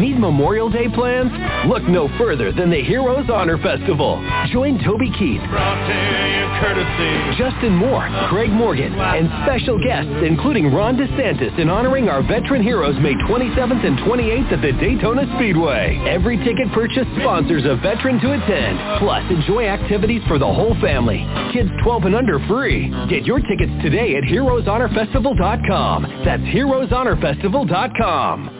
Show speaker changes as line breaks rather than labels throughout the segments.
Need Memorial Day plans? Look no further than the Heroes Honor Festival. Join Toby Keith, Justin Moore, Craig Morgan, and special guests including Ron DeSantis in honoring our veteran heroes May 27th and 28th at the Daytona Speedway. Every ticket purchase sponsors a veteran to attend. Plus, enjoy activities for the whole family. Kids 12 and under free. Get your tickets today at heroeshonorfestival.com. That's heroeshonorfestival.com.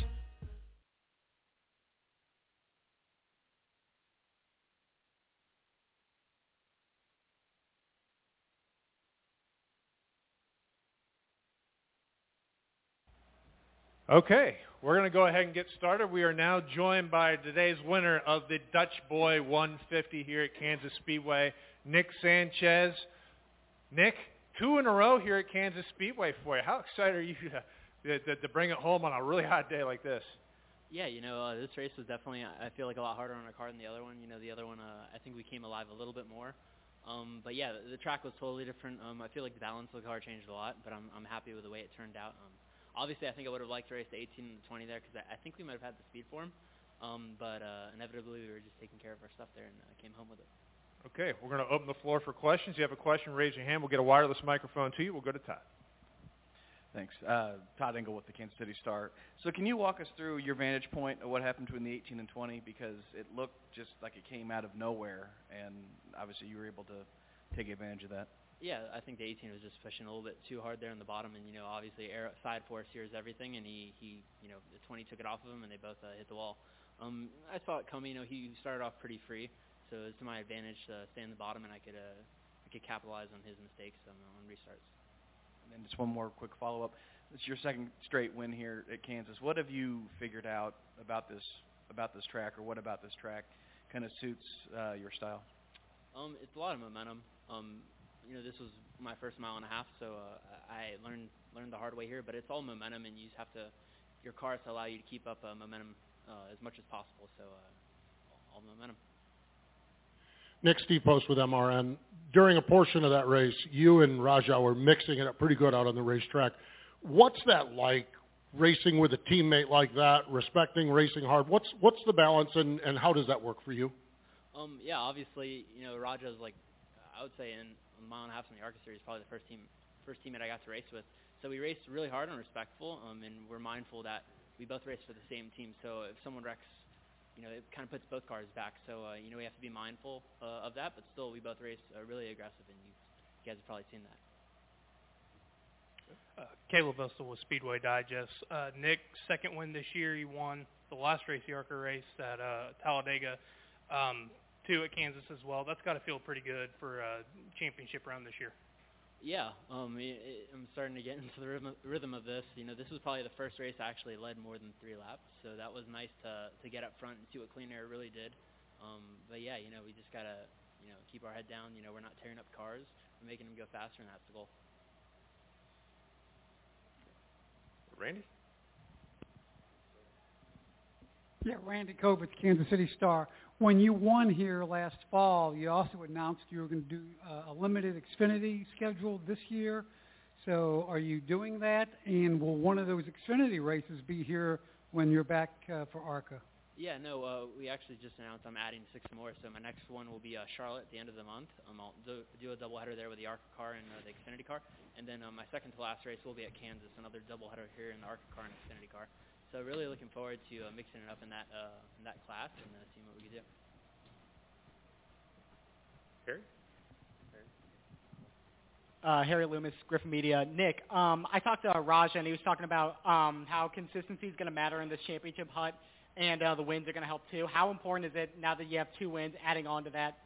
Okay, we're going to go ahead and get started. We are now joined by today's winner of the Dutch Boy 150 here at Kansas Speedway, Nick Sanchez. Nick, two in a row here at Kansas Speedway for you. How excited are you to, to, to bring it home on a really hot day like this?
Yeah, you know, uh, this race was definitely, I feel like, a lot harder on our car than the other one. You know, the other one, uh, I think we came alive a little bit more. Um, but yeah, the, the track was totally different. Um, I feel like the balance of the car changed a lot, but I'm, I'm happy with the way it turned out. Um, obviously, I think I would have liked to race the 18 and the 20 there because I, I think we might have had the speed for him. Um, but uh, inevitably, we were just taking care of our stuff there and uh, came home with it.
Okay, we're going to open the floor for questions. If you have a question, raise your hand. We'll get a wireless microphone to you. We'll go to Todd.
Thanks. Uh, Todd Engel with the Kansas City Star. So can you walk us through your vantage point of what happened between the 18 and 20? Because it looked just like it came out of nowhere, and obviously you were able to take advantage of that.
Yeah, I think the 18 was just pushing a little bit too hard there in the bottom, and you know, obviously air side force here is everything, and he he you know the 20 took it off of him, and they both uh, hit the wall. Um, I saw it coming. You know, he started off pretty free, so it was to my advantage to stay in the bottom, and I could uh, I could capitalize on his mistakes um, on restarts.
And then just one more quick follow up. It's your second straight win here at Kansas. What have you figured out about this about this track, or what about this track kind of suits uh, your style?
Um, it's a lot of momentum. Um, you know, this was my first mile and a half, so uh, I learned learned the hard way here. But it's all momentum, and you just have to your car has to allow you to keep up uh, momentum uh, as much as possible. So uh, all momentum.
Nick Steve Post with MRN. During a portion of that race, you and Rajah were mixing it up pretty good out on the racetrack. What's that like, racing with a teammate like that, respecting racing hard? What's what's the balance, and, and how does that work for you?
Um, yeah, obviously, you know, Rajah's like, I would say in a mile and a half in the ARCA Series, probably the first team, first teammate I got to race with. So we raced really hard and respectful, um, and we're mindful that we both race for the same team. So if someone wrecks, you know, it kind of puts both cars back. So uh, you know, we have to be mindful uh, of that, but still, we both race uh, really aggressive, and you, you guys have probably seen that.
Uh, Caleb Vosel with Speedway Digest. Uh, Nick, second win this year. You won the last race, the ARCA race at uh, Talladega. Um, two at Kansas as well. That's got to feel pretty good for a championship round this year.
Yeah, um, it, it, I'm starting to get into the rhythm, rhythm of this. You know, this was probably the first race I actually led more than three laps, so that was nice to to get up front and see what clean air really did. Um, but yeah, you know, we just gotta you know keep our head down. You know, we're not tearing up cars, we're making them go faster, and that's the goal.
Randy.
Yeah, Randy Covitz, Kansas City Star. When you won here last fall, you also announced you were going to do uh, a limited Xfinity schedule this year. So are you doing that? And will one of those Xfinity races be here when you're back uh, for ARCA?
Yeah, no, uh, we actually just announced I'm adding six more. So my next one will be uh, Charlotte at the end of the month. Um, I'll do, do a doubleheader there with the ARCA car and uh, the Xfinity car. And then uh, my second to last race will be at Kansas, another doubleheader here in the ARCA car and Xfinity car. So really looking forward to uh, mixing it up in that uh, in that class and uh, seeing what we can do.
Harry. Harry.
Uh, Harry Loomis, Griffin Media. Nick, um, I talked to Raj and he was talking about um, how consistency is going to matter in this championship hunt, and uh, the wins are going to help too. How important is it now that you have two wins, adding on to that?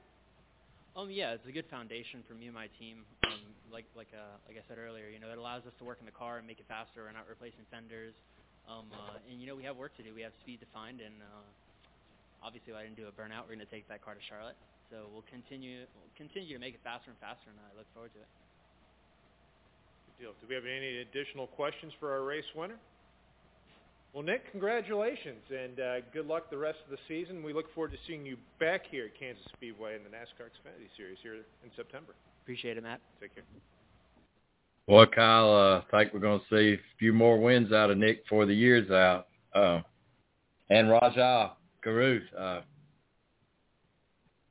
Um, yeah, it's a good foundation for me and my team. Um, like like uh, like I said earlier, you know, it allows us to work in the car and make it faster. We're not replacing fenders. Um, uh, and you know we have work to do. We have speed to find, and uh, obviously I didn't do a burnout. We're going to take that car to Charlotte, so we'll continue we'll continue to make it faster and faster, and I look forward to it.
Good deal. Do we have any additional questions for our race winner? Well, Nick, congratulations, and uh, good luck the rest of the season. We look forward to seeing you back here at Kansas Speedway in the NASCAR Xfinity Series here in September.
Appreciate it, Matt.
Take care.
Well, Kyle, uh, I think we're going to see a few more wins out of Nick before the year's out. Uh, and Rajah Caruth, uh,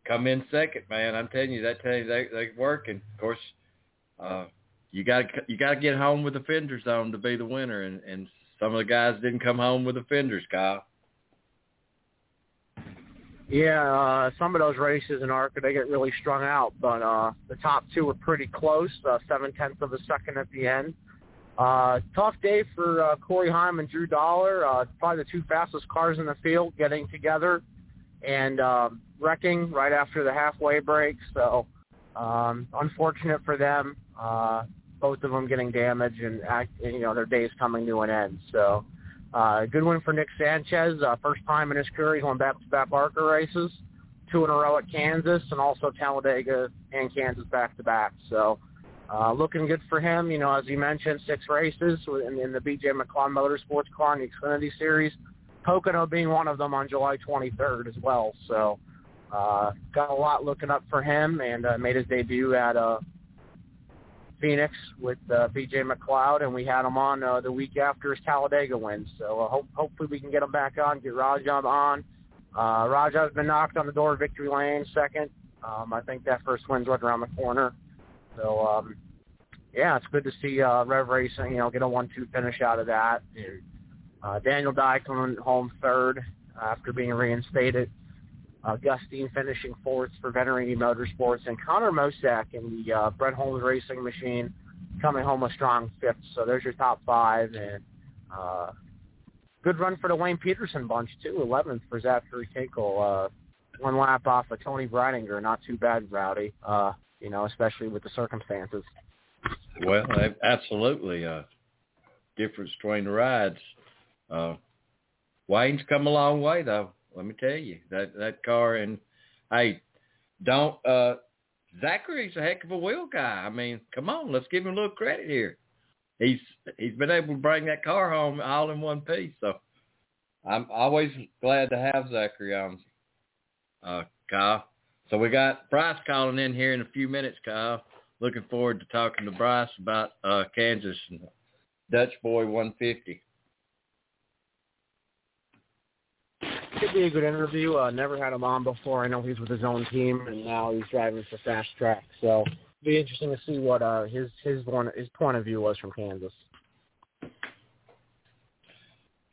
come in second, man. I'm telling you, that tells you they they're working. Of course, uh, you got you got to get home with the fender zone to be the winner, and and some of the guys didn't come home with the fenders, Kyle.
Yeah, uh, some of those races in ARCA they get really strung out, but uh, the top two were pretty close, uh, seven tenths of a second at the end. Uh, tough day for uh, Corey Heim and Drew Dollar. Uh, probably the two fastest cars in the field getting together and um, wrecking right after the halfway break. So um, unfortunate for them. Uh, both of them getting damaged and you know their days coming to an end. So uh, good win for Nick Sanchez. Uh, first time in his career going back-to-back ARCA races, two in a row at Kansas, and also Talladega and Kansas back-to-back. So uh, looking good for him. You know, as you mentioned, six races in, in the BJ McLeod Motorsports car the Xfinity Series. Pocono being one of them on July 23rd as well. So uh, got a lot looking up for him, and uh, made his debut at uh, Phoenix with uh, BJ McLeod, and we had him on uh, the week after his Talladega win. So uh, hope, hopefully we can get him back on, get Rajah on. Uh, Rajah's been knocked on the door of victory lane second. Um, I think that first win's right around the corner. So um, yeah, it's good to see uh, Rev Racing, you know, get a one-two finish out of that. And, uh, Daniel Dye coming home third after being reinstated uh, Gus Dean finishing fourth for Venturini Motorsports, and Connor Mosack in the uh, Brett Holmes Racing Machine coming home a strong fifth. So there's your top five, and uh, good run for the Wayne Peterson bunch too. Eleventh for Zachary Tinkle, uh, one lap off of Toni Breidinger. Not too bad, Rowdy. Uh, you know, especially with the circumstances.
Well, absolutely. Uh, difference between rides. Uh, Wayne's come a long way though. Let me tell you that that car and hey, don't uh Zachary's a heck of a wheel guy. I mean, come on, let's give him a little credit here. He's he's been able to bring that car home all in one piece. So I'm always glad to have Zachary on, uh, Kyle. So we got Bryce calling in here in a few minutes, Kyle. Looking forward to talking to Bryce about uh, Kansas and Dutch Boy 150.
Should be a good interview. Uh, never had him on before. I know he's with his own team, and now he's driving for Fast Track. So be interesting to see what uh, his his one his point of view was from Kansas.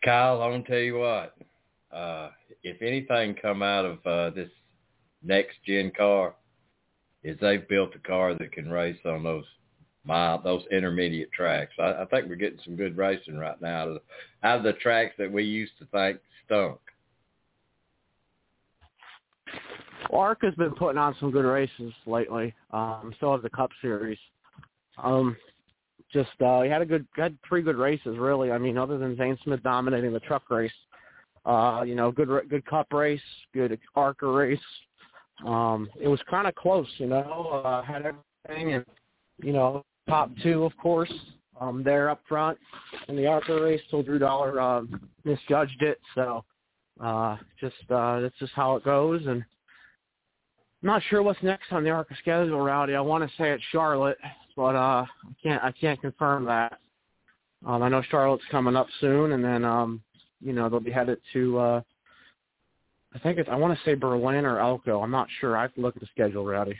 Kyle, I'm gonna tell you what. Uh, if anything come out of uh, this next gen car, is they've built a car that can race on those mile those intermediate tracks. I, I think we're getting some good racing right now out of the, out of the tracks that we used to think stunk.
Well, ARCA's been putting on some good races lately. Um, so has the Cup Series. Um, just uh, he had a good, had three good races really. I mean, other than Zane Smith dominating the truck race, uh, you know, good, good Cup race, good ARCA race. Um, it was kind of close, you know. Uh, had everything, and you know, top two, of course, um, there up front in the ARCA race. Till Drew Dollar uh, misjudged it, so uh, just uh, that's just how it goes, and I'm not sure what's next on the ARCA schedule, Rowdy. I want to say it's Charlotte, but uh, I can't I can't confirm that. Um, I know Charlotte's coming up soon, and then um, you know they'll be headed to. Uh, I think it's I want to say Berlin or Elko. I'm not sure. I have to look at the schedule, Rowdy.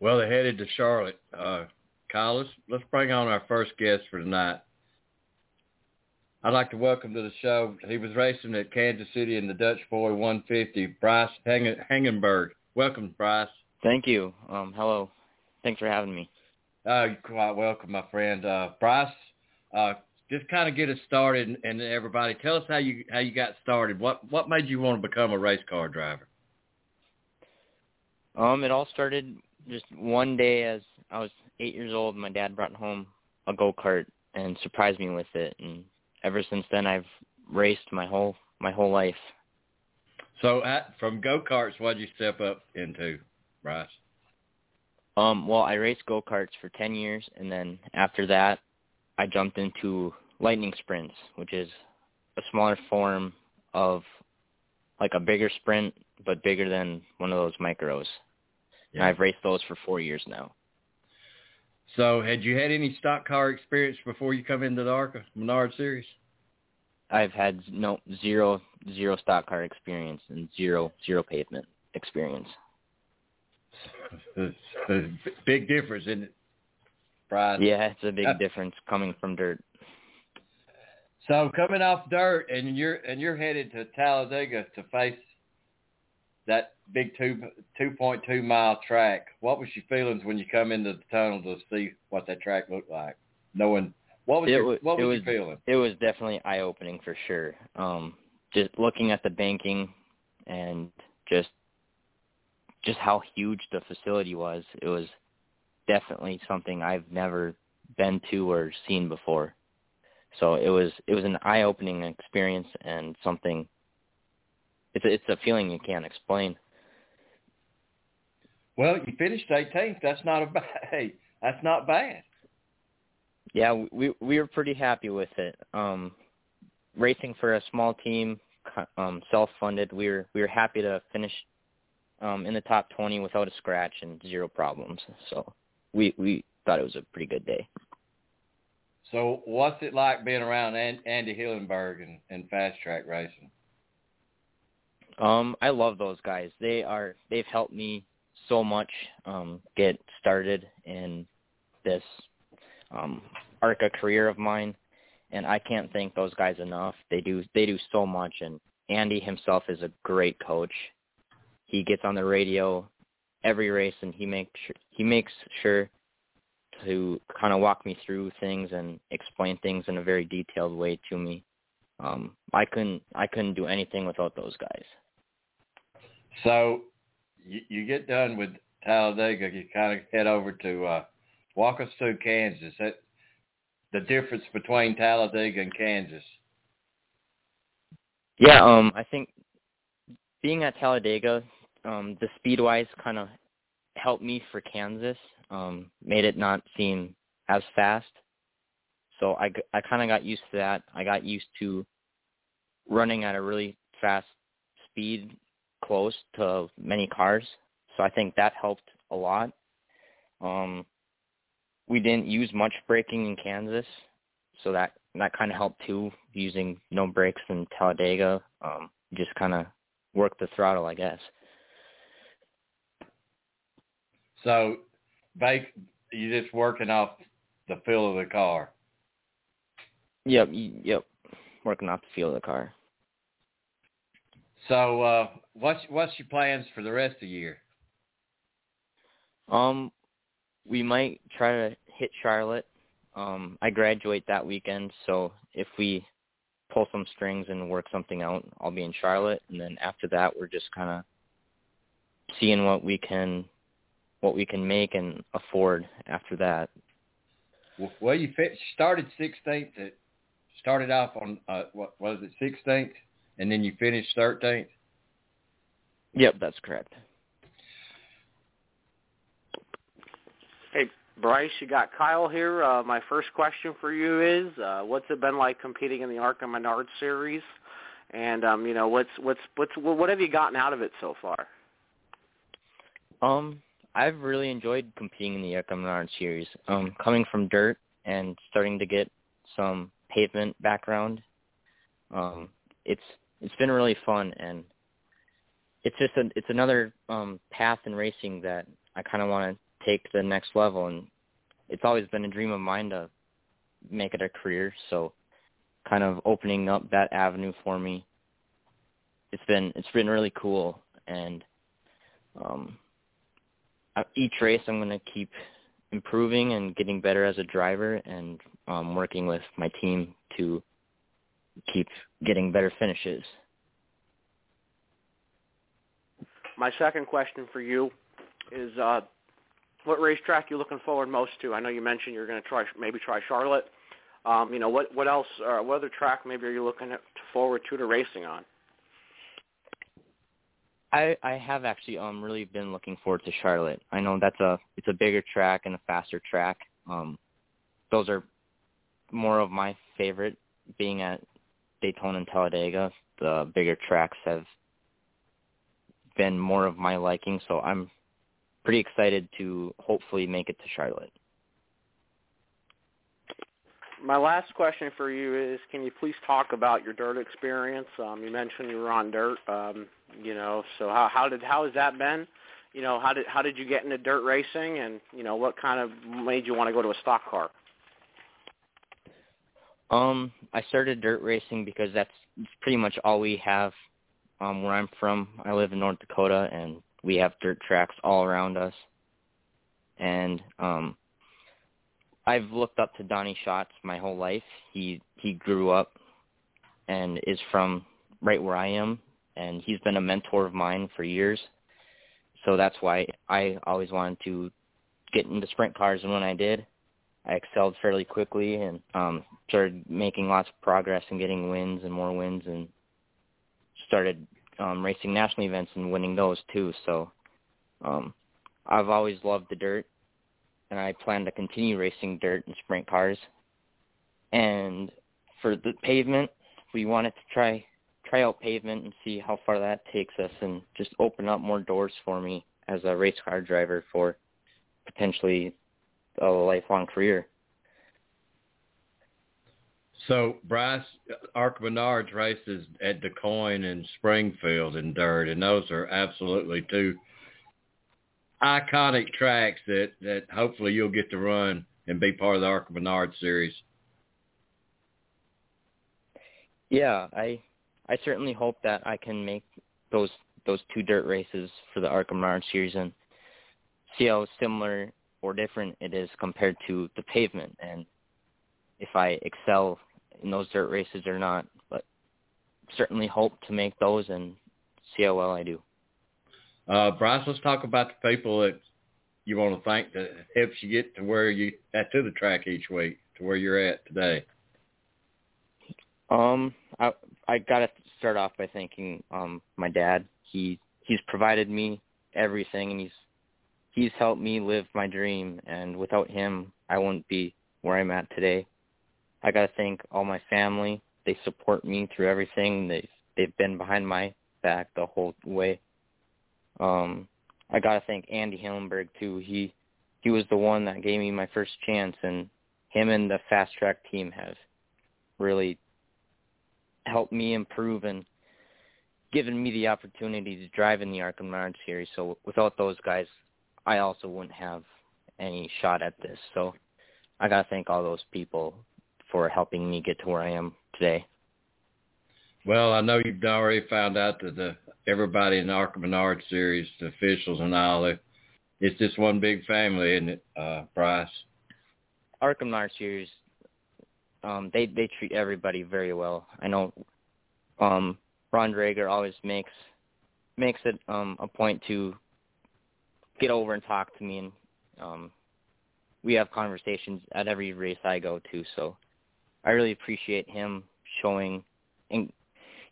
Well, they're headed to Charlotte. Uh, Kyle, let's, let's bring on our first guest for tonight. I'd like to welcome to the show. He was racing at Kansas City in the Dutch Boy 150, Bryce Haugeberg. Welcome, Bryce.
Thank you. Um, hello. Thanks for having me.
Uh, you're quite welcome, my friend. Uh, Bryce, uh, just kind of get us started, and, and everybody, tell us how you how you got started. What what made you want to become a race car driver?
Um, it all started just one day as I was eight years old. My dad brought home a go kart and surprised me with it, and ever since then, I've raced my whole my whole life.
So at, from go karts, what did you step up into, Bryce?
Um, well, I raced go karts for ten years, and then after that, I jumped into lightning sprints, which is a smaller form of like a bigger sprint, but bigger than one of those micros.
Yeah.
And I've raced those for four years now.
So had you had any stock car experience before you come into the ARCA Menard Series?
I've had no zero zero stock car experience and zero zero pavement experience.
Big difference, isn't it?
Yeah, it's a big
Uh,
difference coming from dirt.
So coming off dirt, and you're and you're headed to Talladega to face that big two two point two mile track. What was your feelings when you come into the tunnel to see what that track looked like? Knowing what was
it
your,
was,
what was
was
your feeling?
It was definitely eye opening for sure. Um, just looking at the banking and just just how huge the facility was. It was definitely something I've never been to or seen before. So it was it was an eye opening experience and something. It's a, it's a feeling you can't explain.
Well, you finished 18th. That's not a bad. Hey, that's not bad.
Yeah, we we were pretty happy with it. Um, racing for a small team, um, self-funded. We were we were happy to finish um, in the top 20 without a scratch and zero problems. So we we thought it was a pretty good day.
So what's it like being around Andy Hillenberg and, and fast track racing?
Um, I love those guys. They are they've helped me so much um, get started in this um, ARCA career of mine, and I can't thank those guys enough. They do they do so much, and Andy himself is a great coach. He gets on the radio every race, and he makes sure, he makes sure to kind of walk me through things and explain things in a very detailed way to me. Um, I couldn't I couldn't do anything without those guys.
So you, you get done with Talladega, you kind of head over to uh, walk us through Kansas. That the difference between Talladega and Kansas.
Yeah, um, I think being at Talladega, um, the speed wise kind of helped me for Kansas. Um, made it not seem as fast. So I, I kind of got used to that. I got used to running at a really fast speed close to many cars. So I think that helped a lot. Um, we didn't use much braking in Kansas, so that that kind of helped too. Using no brakes in Talladega, um, just kind of worked the throttle, I guess.
So, bake you just working off the feel of the car.
Yep, yep, working off the feel of the car.
So, uh, what's what's your plans for the rest of the year?
Um, we might try to hit Charlotte. Um, I graduate that weekend, so if we pull some strings and work something out, I'll be in Charlotte, and then after that, we're just kind of seeing what we can what we can make and afford after that.
Well, you started 16th. It started off on uh, what was it 16th, and then you finished 13th.
Yep, that's correct.
Hey, Bryce, you got Kyle here. Uh, my first question for you is, uh, what's it been like competing in the ARCA Menard Series? And um, you know, what's what's what's what have you gotten out of it so far?
Um, I've really enjoyed competing in the ARCA Menard Series. Um, coming from dirt and starting to get some pavement background, um, it's it's been really fun and it's just a, it's another um, path in racing that I kind of want to take to the next level and it's always been a dream of mine to make it a career so kind of opening up that avenue for me it's been it's been really cool and um each race I'm going to keep improving and getting better as a driver and um working with my team to keep getting better finishes
my second question for you is uh what racetrack you looking forward most to? I know you mentioned you're going to try maybe try Charlotte. Um, you know, what what else? Uh, what other track maybe are you looking at, forward to to racing on?
I I have actually um really been looking forward to Charlotte. I know that's a it's a bigger track and a faster track. Um, those are more of my favorite. Being at Daytona and Talladega, the bigger tracks have been more of my liking. So I'm pretty excited to hopefully make it to Charlotte.
My last question for you is, can you please talk about your dirt experience? Um, you mentioned you were on dirt, um, you know, so how, how did how has that been? You know, how did how did you get into dirt racing, and you know, what kind of made you want to go to a stock car?
Um, I started dirt racing because that's pretty much all we have um where I'm from. I live in North Dakota and we have dirt tracks all around us. And um I've looked up to Donny Schatz my whole life. He he grew up and is from right where I am and he's been a mentor of mine for years. So that's why I always wanted to get into sprint cars and when I did, I excelled fairly quickly and um started making lots of progress and getting wins and more wins and started um racing national events and winning those too. So um I've always loved the dirt and I plan to continue racing dirt and sprint cars. And for the pavement, we wanted to try try out pavement and see how far that takes us and just open up more doors for me as a race car driver for potentially a lifelong career.
So Bryce, Arca Menards races at DuQuoin and Springfield in dirt, and those are absolutely two iconic tracks that that hopefully you'll get to run and be part of the Arca Menards series.
Yeah, I I certainly hope that I can make those those two dirt races for the Arca Menards series and see how similar or different it is compared to the pavement and if I excel in those dirt races or not. But certainly hope to make those and see how well I do.
Uh, Bryce, let's talk about the people that you want to thank that helps you get to where you at to the track each week, to where you're at today.
Um, I I gotta start off by thanking um my dad. He he's provided me everything, and he's he's helped me live my dream. And without him, I wouldn't be where I'm at today. I gotta thank all my family. They support me through everything. They they've been behind my back the whole way. Um, I gotta thank Andy Hillenberg too. He he was the one that gave me my first chance, and him and the fast track team have really helped me improve and given me the opportunity to drive in the Menards series. So without those guys, I also wouldn't have any shot at this. So I gotta thank all those people for helping me get to where I am today.
Well, I know you've already found out that the everybody in the Arca Menards series, the officials and all, of it's just one big family, isn't it, uh, Bryce?
ARCA Menards series, um, they they treat everybody very well. I know um, Ron Drager always makes makes it um, a point to get over and talk to me, and um, we have conversations at every race I go to. So I really appreciate him showing and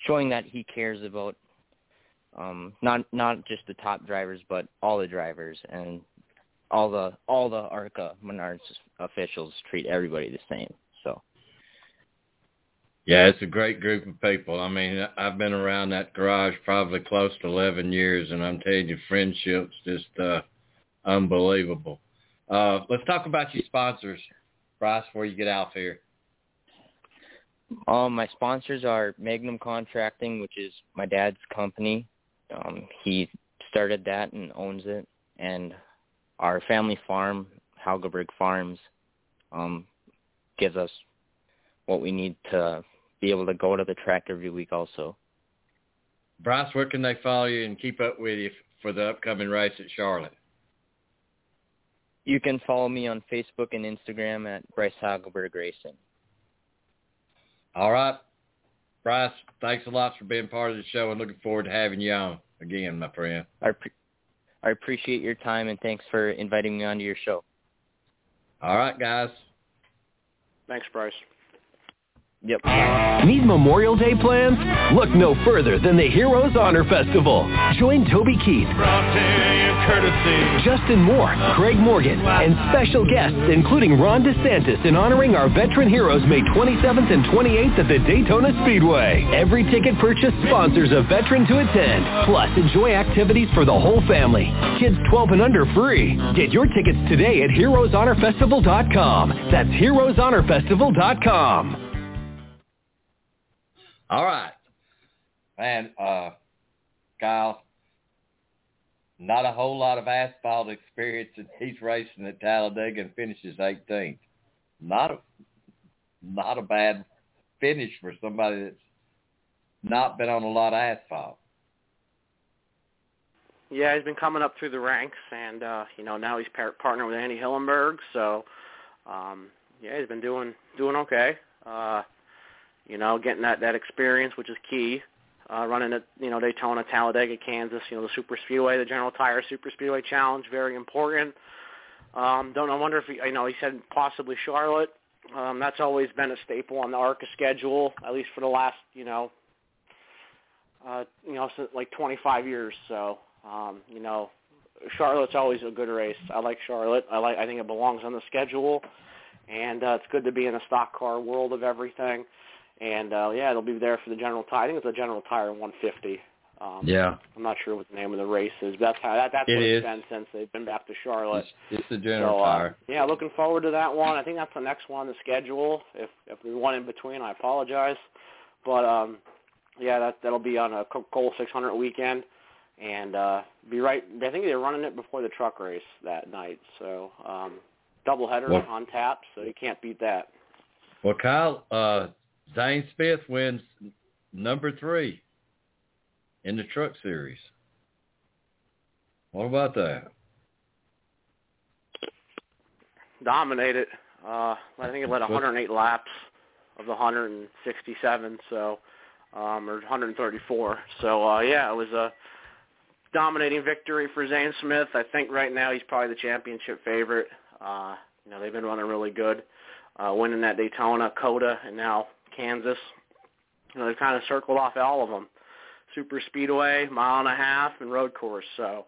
showing that he cares about um not not just the top drivers but all the drivers and all the all the ARCA Menards officials treat everybody the same.
Yeah, it's a great group of people. I mean, I've been around that garage probably close to 11 years, and I'm telling you, friendships just uh, unbelievable. Uh, let's talk about your sponsors, Bryce, before you get out here.
Um, my sponsors are Magnum Contracting, which is my dad's company. Um, he started that and owns it, and our family farm, Haugeberg Farms, um, gives us what we need to be able to go to the track every week. Also,
Bryce, where can they follow you and keep up with you for the upcoming race at Charlotte?
You can follow me on Facebook and Instagram at Bryce Haugeberg Racing.
All right. Bryce, thanks a lot for being part of the show and looking forward to having you on again, my friend.
I, pre- I appreciate your time and thanks for inviting me onto your show.
All right, guys.
Thanks, Bryce.
Yep.
Need Memorial Day plans? Look no further than the Heroes Honor Festival. Join Toby Keith, Justin Moore, Craig Morgan, and special guests including Ron DeSantis in honoring our veteran heroes May 27th and 28th at the Daytona Speedway. Every ticket purchase sponsors a veteran to attend. Plus, enjoy activities for the whole family. Kids 12 and under free. Get your tickets today at heroeshonorfestival.com. That's heroeshonorfestival.com.
All right. Man, uh, Kyle, not a whole lot of asphalt experience, and he's racing at Talladega and finishes 18th. Not a, not a bad finish for somebody that's not been on a lot of asphalt.
Yeah, he's been coming up through the ranks, and uh, you know now he's par- partnered with Andy Hillenberg, so um, yeah, he's been doing doing okay. Uh, you know, getting that that experience, which is key. Uh, running at you know Daytona, Talladega, Kansas, you know the Super Speedway, the General Tire Super Speedway Challenge, very important. Um, don't I wonder if he, you know he said possibly Charlotte. Um, that's always been a staple on the ARCA schedule, at least for the last you know uh, you know since like 25 years. So um, you know Charlotte's always a good race. I like Charlotte. I like I think it belongs on the schedule, and uh, it's good to be in a stock car world of everything. And uh, yeah, it'll be there for the General Tire. I think it's the General Tire 150. Um,
Yeah.
I'm not sure what the name of the race is, but that's how that, that's
It
what it's been since they've been back to Charlotte.
It's, it's the General
so, uh,
Tire.
yeah, looking forward to that one. I think that's the next one on the schedule. If if there's one in between, I apologize. But um, yeah, that that'll be on a Coca-Cola 600 weekend, and uh, be right. I think they're running it before the truck race that night. So um, doubleheader
Well-
on tap, so you can't beat that.
Well, Kyle, uh, Zane Smith wins number three in the truck series. What about that?
dominated. Uh, I think it led 108 laps of the 167, so um, or 134. So uh, yeah, it was a dominating victory for Zane Smith. I think right now he's probably the championship favorite. Uh, you know they've been running really good, uh, winning that Daytona, COTA, and now Kansas. You know they've kind of circled off all of them. Super Speedway, mile and a half, and road course. So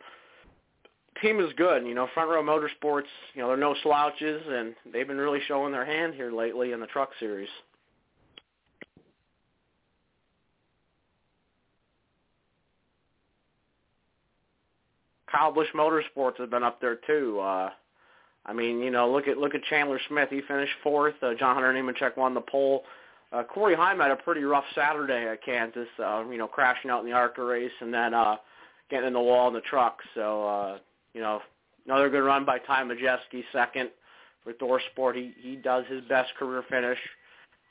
team is good. You know, Front Row Motorsports, you know, they're no slouches, and they've been really showing their hand here lately in the Truck Series. Kyle Busch Motorsports has been up there too. Uh, I mean, you know, look at look at Chandler Smith. He finished fourth. Uh, John Hunter Nemechek won the pole. Uh, Corey Heim had a pretty rough Saturday at Kansas. Uh, you know, crashing out in the ARCA race and then uh, getting in the wall in the truck. So, uh, you know, another good run by Ty Majeski, second for Thor Sport. He he does his best career finish.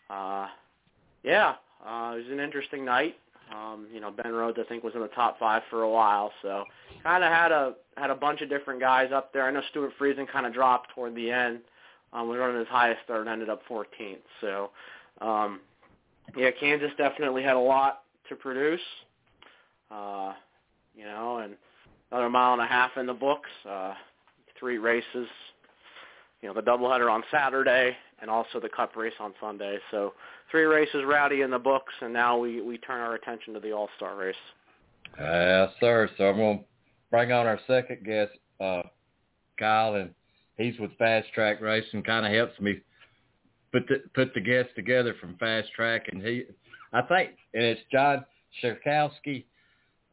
Uh, yeah, uh, it was an interesting night. Um, you know, Ben Rhodes I think was in the top five for a while, so kind of had a had a bunch of different guys up there. I know Stewart Friesen kind of dropped toward the end. Um, was running his highest third, and ended up 14th. So, um, yeah, Kansas definitely had a lot to produce. Uh, you know, and another mile and a half in the books. Uh, three races. You know, the doubleheader on Saturday and also the Cup race on Sunday. So three races rowdy in the books, and now we we turn our attention to the All Star race.
Yes, sir. So I'm going to bring on our second guest, uh, Kyle, and he's with Fast Track Racing. Kind of helps me put the put the guests together from Fast Track, and he, I think, and it's John Sherkowski.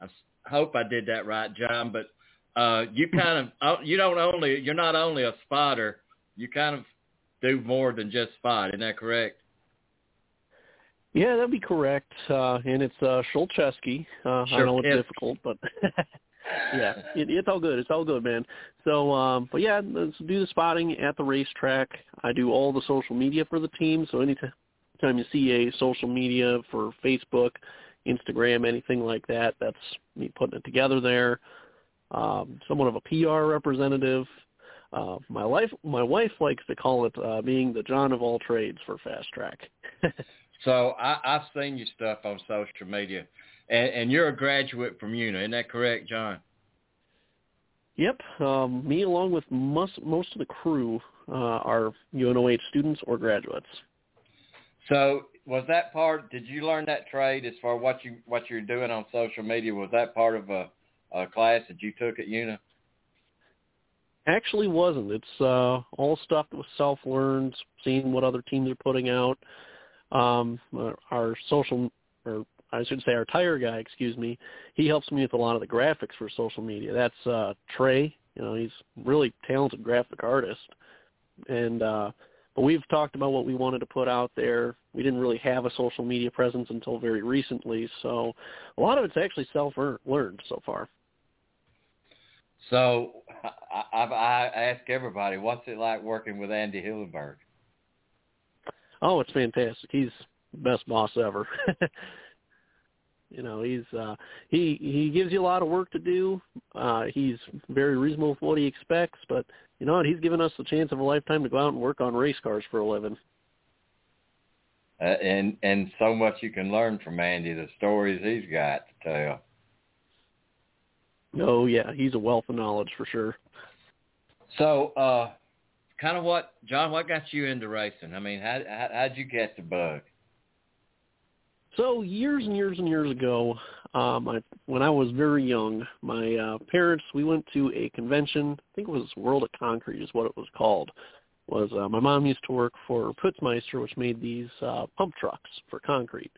I hope I did that right, John. But uh, you kind of uh, you don't only you're not only a spotter, you kind of do more than just spot. Isn't that correct?
Yeah, that'd be correct. Uh, and it's uh, Shulcheski. Uh, I know it's difficult, but yeah, it, it's all good. It's all good, man. So, um, but yeah, let's do the spotting at the racetrack. I do all the social media for the team. So anytime you see a social media for Facebook, Instagram, anything like that, that's me putting it together there. Um, somewhat of a PR representative. Uh, my wife, my wife likes to call it uh, being the John of all trades for Fast Track.
So I, I've seen your stuff on social media, and, and you're a graduate from UNOH, isn't that correct, John?
Yep. Um, me along with most most of the crew uh, are UNOH students or graduates.
So was that part? Did you learn that trade as far as what you what you're doing on social media? Was that part of a, a class that you took at UNOH?
Actually, wasn't. It's uh, all stuff that was self-learned, seeing what other teams are putting out. Um, our, our social, or I should say, our tire guy, excuse me, he helps me with a lot of the graphics for social media. That's uh, Trey. You know, he's really talented graphic artist, and uh, but we've talked about what we wanted to put out there. We didn't really have a social media presence until very recently, so a lot of it's actually self-learned so far.
So I, I, I ask everybody, what's it like working with Andy Hillenberg?
Oh, it's fantastic. He's the best boss ever. you know, he's uh he he gives you a lot of work to do. Uh he's very reasonable with what he expects, but you know what, he's given us the chance of a lifetime to go out and work on race cars for a living.
Uh, and and so much you can learn from Andy, the stories he's got to tell.
Oh yeah, he's a wealth of knowledge for sure.
So, uh kind of what John, what got you into racing? I mean, how, how how'd you get the bug?
So years and years and years ago, um, I, when I was very young, my uh, parents we went to a convention. I think it was World of Concrete is what it was called. Was uh, my mom used to work for Putzmeister, which made these uh, pump trucks for concrete.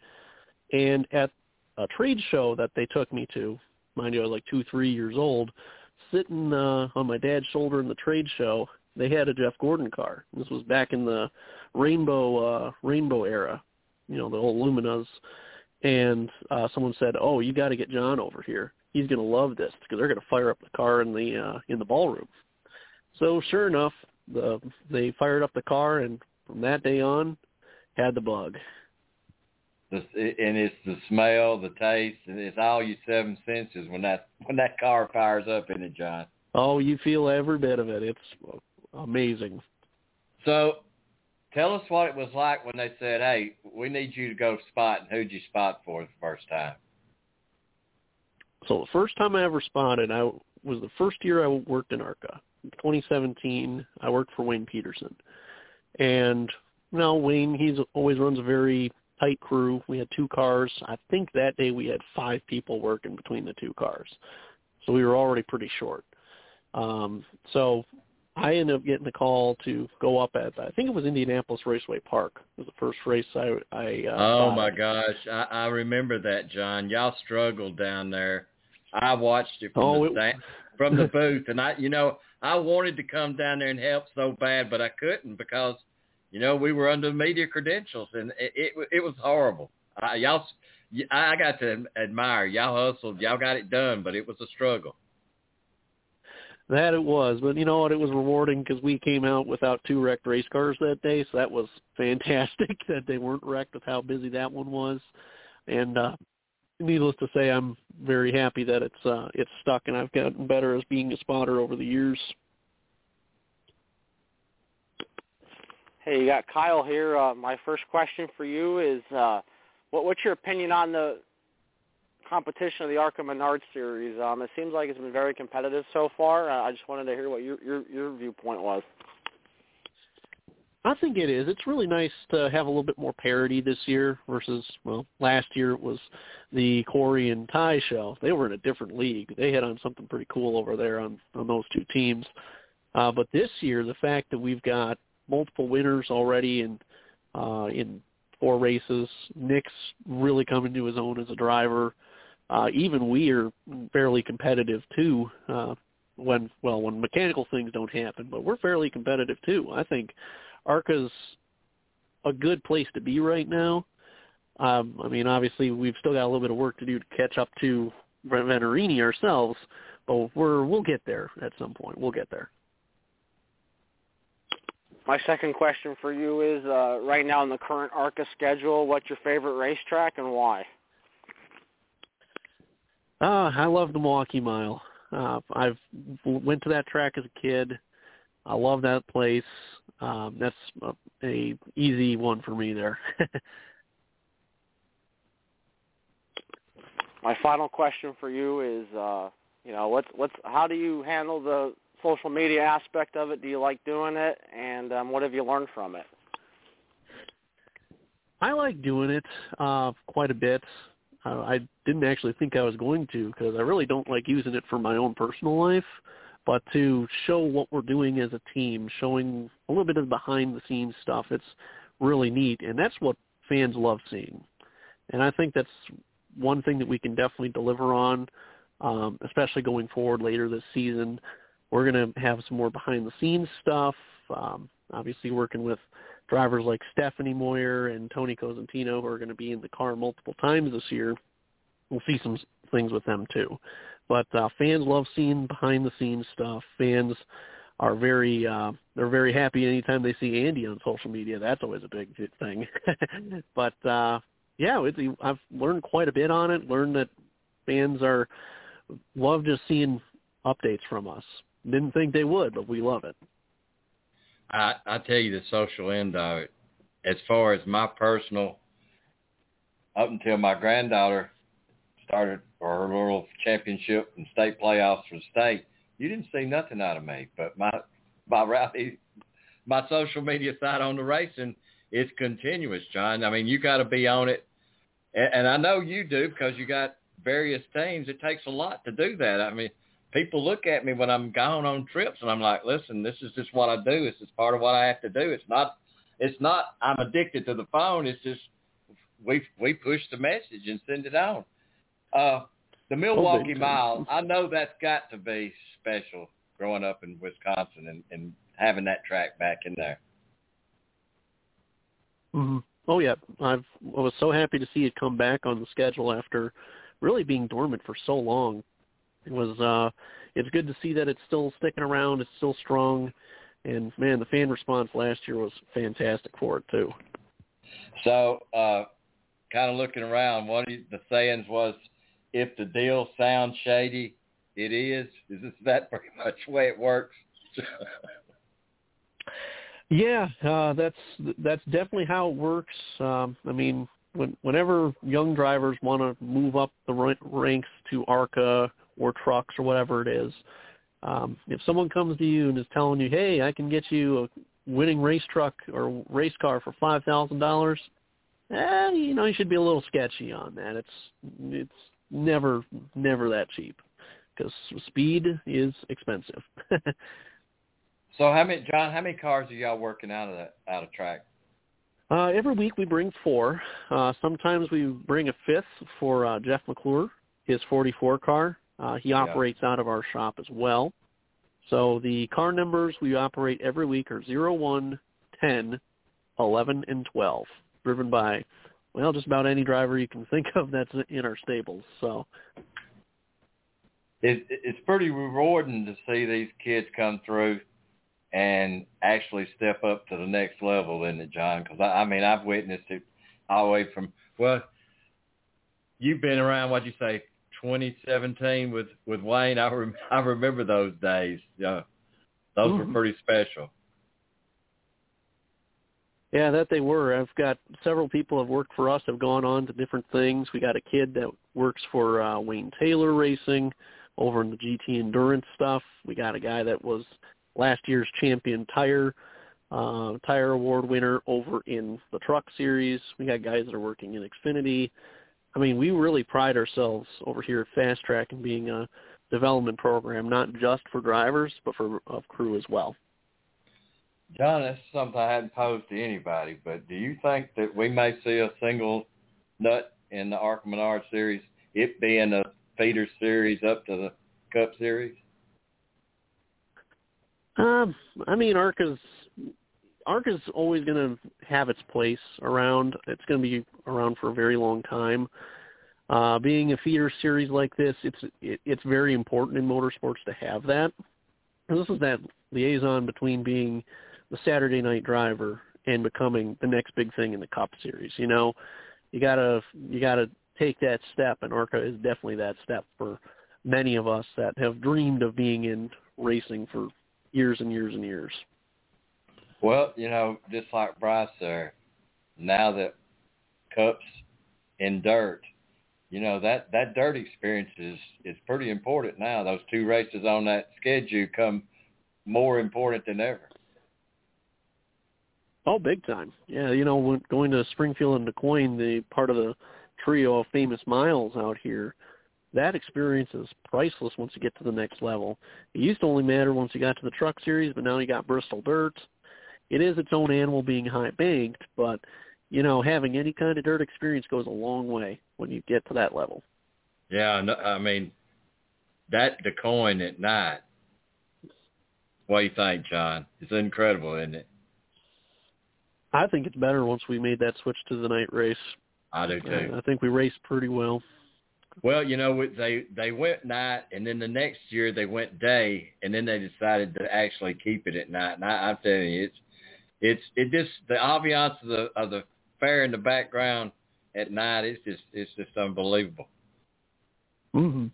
And at a trade show that they took me to, mind you, I was like two, three years old, sitting uh, on my dad's shoulder in the trade show, they had a Jeff Gordon car. This was back in the rainbow uh, rainbow era, you know, the old Luminas. And uh, someone said, "Oh, you got to get John over here. He's going to love this because they're going to fire up the car in the uh, in the ballroom." So sure enough, the they fired up the car, and from that day on, had the bug.
And it's the smell, the taste, and it's all your seven senses when that when that car fires up in it, John.
Oh, you feel every bit of it. It's amazing.
So, tell us what it was like when they said, "Hey, we need you to go spot." And who'd you spot for the first time?
So the first time I ever spotted, I was the first year I worked in ARCA. 2017, I worked for Wayne Peterson, and know Wayne, he's always runs a very tight crew. We had two cars. I think that day we had five people working between the two cars, so we were already pretty short. Um, so I ended up getting the call to go up at I think it was Indianapolis Raceway Park. It was the first race I I uh,
Oh my gosh, I, I remember that, John. Y'all struggled down there. I watched it from
oh,
the stand, from the booth, and I, you know, I wanted to come down there and help so bad, but I couldn't because, you know, we were under media credentials, and it it, it was horrible. I, y'all, I got to admire y'all hustled, y'all got it done, but it was a struggle.
That it was, but you know what? It was rewarding because we came out without two wrecked race cars that day, so that was fantastic that they weren't wrecked with how busy that one was. And uh, needless to say, I'm very happy that it's uh, it's stuck, and I've gotten better as being a spotter over the years.
Hey, you got Kyle here. Uh, my first question for you is, uh, what, what's your opinion on the competition of the ARCA Menard series. Um, it seems like it's been very competitive so far. Uh, I just wanted to hear what your, your your viewpoint was.
I think it is. It's really nice to have a little bit more parity this year versus well, last year it was the Corey and Ty show. They were in a different league. They had on something pretty cool over there on on those two teams. Uh, but this year, the fact that we've got multiple winners already in uh, in four races, Nick's really coming to his own as a driver uh, even we are fairly competitive too. Uh, when well, when mechanical things don't happen, but we're fairly competitive too. I think ARCA's a good place to be right now. Um, I mean, obviously we've still got a little bit of work to do to catch up to Brent Venturini ourselves, but we're we'll get there at some point. We'll get there.
My second question for you is, uh, right now in the current ARCA schedule, what's your favorite racetrack and why?
Uh, I love the Milwaukee Mile. Uh, I've went to that track as a kid. I love that place. Um, that's a, a easy one for me there.
My final question for you is, uh, you know, what's what's how do you handle the social media aspect of it? Do you like doing it, and um, what have you learned from it?
I like doing it uh, quite a bit. Uh, I didn't actually think I was going to because I really don't like using it for my own personal life, but to show what we're doing as a team, showing a little bit of behind the scenes stuff, it's really neat, and that's what fans love seeing. And I think that's one thing that we can definitely deliver on, um, especially going forward later this season. We're going to have some more behind the scenes stuff. Um, obviously, working with drivers like Stephanie Moyer and Tony Cosentino, who are going to be in the car multiple times this year. We'll see some things with them too. But uh, fans love seeing behind the scenes stuff. Fans are very uh, they're very happy anytime they see Andy on social media. That's always a big thing. but uh, yeah, it's, I've learned quite a bit on it. Learned that fans are love just seeing updates from us. Didn't think they would, but we love it.
I I tell you the social end of it. As far as my personal, up until my granddaughter started her little championship and state playoffs for the state, you didn't see nothing out of me. But my my rally, my social media side on the racing, it's continuous, John. I mean, you got to be on it, and, and I know you do because you got various teams. It takes a lot to do that. I mean, people look at me when I'm gone on trips, and I'm like, listen, this is just what I do. This is part of what I have to do. It's not, it's not. I'm addicted to the phone. It's just we we push the message and send it on. Uh, the Milwaukee Mile, I know that's got to be special growing up in Wisconsin and, and having that track back in there.
Mm-hmm. Oh yeah, I've I was so happy to see it come back on the schedule after really being dormant for so long. It was uh it's good to see that it's still sticking around, it's still strong, and man, the fan response last year was fantastic for it too.
So, uh kind of looking around, what the sayings was if the deal sounds shady, it is. Is this that pretty much the way it works?
yeah, uh, that's that's definitely how it works. Um, I mean, when, whenever young drivers want to move up the ranks to ARCA or trucks or whatever it is, um, if someone comes to you and is telling you, "Hey, I can get you a winning race truck or race car for five thousand dollars," eh, you know, you should be a little sketchy on that. It's it's never never that cheap because speed is expensive.
so how many John? How many cars are y'all working out of that out of track?
Uh, every week we bring four. Uh, sometimes we bring a fifth for uh, Jeff McClure, his 44 car. Uh, he operates yeah. out of our shop as well. So the car numbers we operate every week are 0, 1, 10, 11, and 12, driven by well, just about any driver you can think of that's in our stables. So
it, it's pretty rewarding to see these kids come through and actually step up to the next level, isn't it, John? Because I, I mean, I've witnessed it all the way from well, you've been around. What do you say, 2017 with with Wayne? I rem, I remember those days. Yeah, those mm-hmm. were pretty special.
Yeah, that they were. I've got several people have worked for us, have gone on to different things. We got a kid that works for uh, Wayne Taylor Racing over in the GT Endurance stuff. We got a guy that was last year's champion tire uh, tire award winner over in the truck series. We got guys that are working in Xfinity. I mean, we really pride ourselves over here at Fast Track in being a development program, not just for drivers, but for of crew as well.
John, that's something I hadn't posed to anybody, but do you think that we may see a single nut in the ARCA Menard series, it being a feeder series up to the Cup series?
Um, I mean, ARCA's ARCA's always going to have its place around. It's going to be around for a very long time. Uh, being a feeder series like this, it's it, it's very important in motorsports to have that. And this is that liaison between being the Saturday night driver and becoming the next big thing in the Cup Series. You know, you gotta you gotta take that step, and ARCA is definitely that step for many of us that have dreamed of being in racing for years and years and years.
Well, you know, just like Bryce there, now that Cups in dirt, you know that that dirt experience is is pretty important now. Those two races on that schedule come more important than ever.
Oh, big time. Yeah, you know, when going to Springfield and DuQuoin, the part of the trio of famous miles out here, that experience is priceless once you get to the next level. It used to only matter once you got to the truck series, but now you got Bristol Dirt. It is its own animal being high banked, but you know, having any kind of dirt experience goes a long way when you get to that level.
Yeah, no, I mean, that DuQuoin at night. What do you think, John? It's incredible, isn't it?
I think it's better once we made that switch to the night race.
I do too.
I think we raced pretty well.
Well, you know, they they went night, and then the next year they went day, and then they decided to actually keep it at night. And I, I'm telling you, it's it's it just the ambiance of the of the fair in the background at night. It's just it's just unbelievable.
Mhm.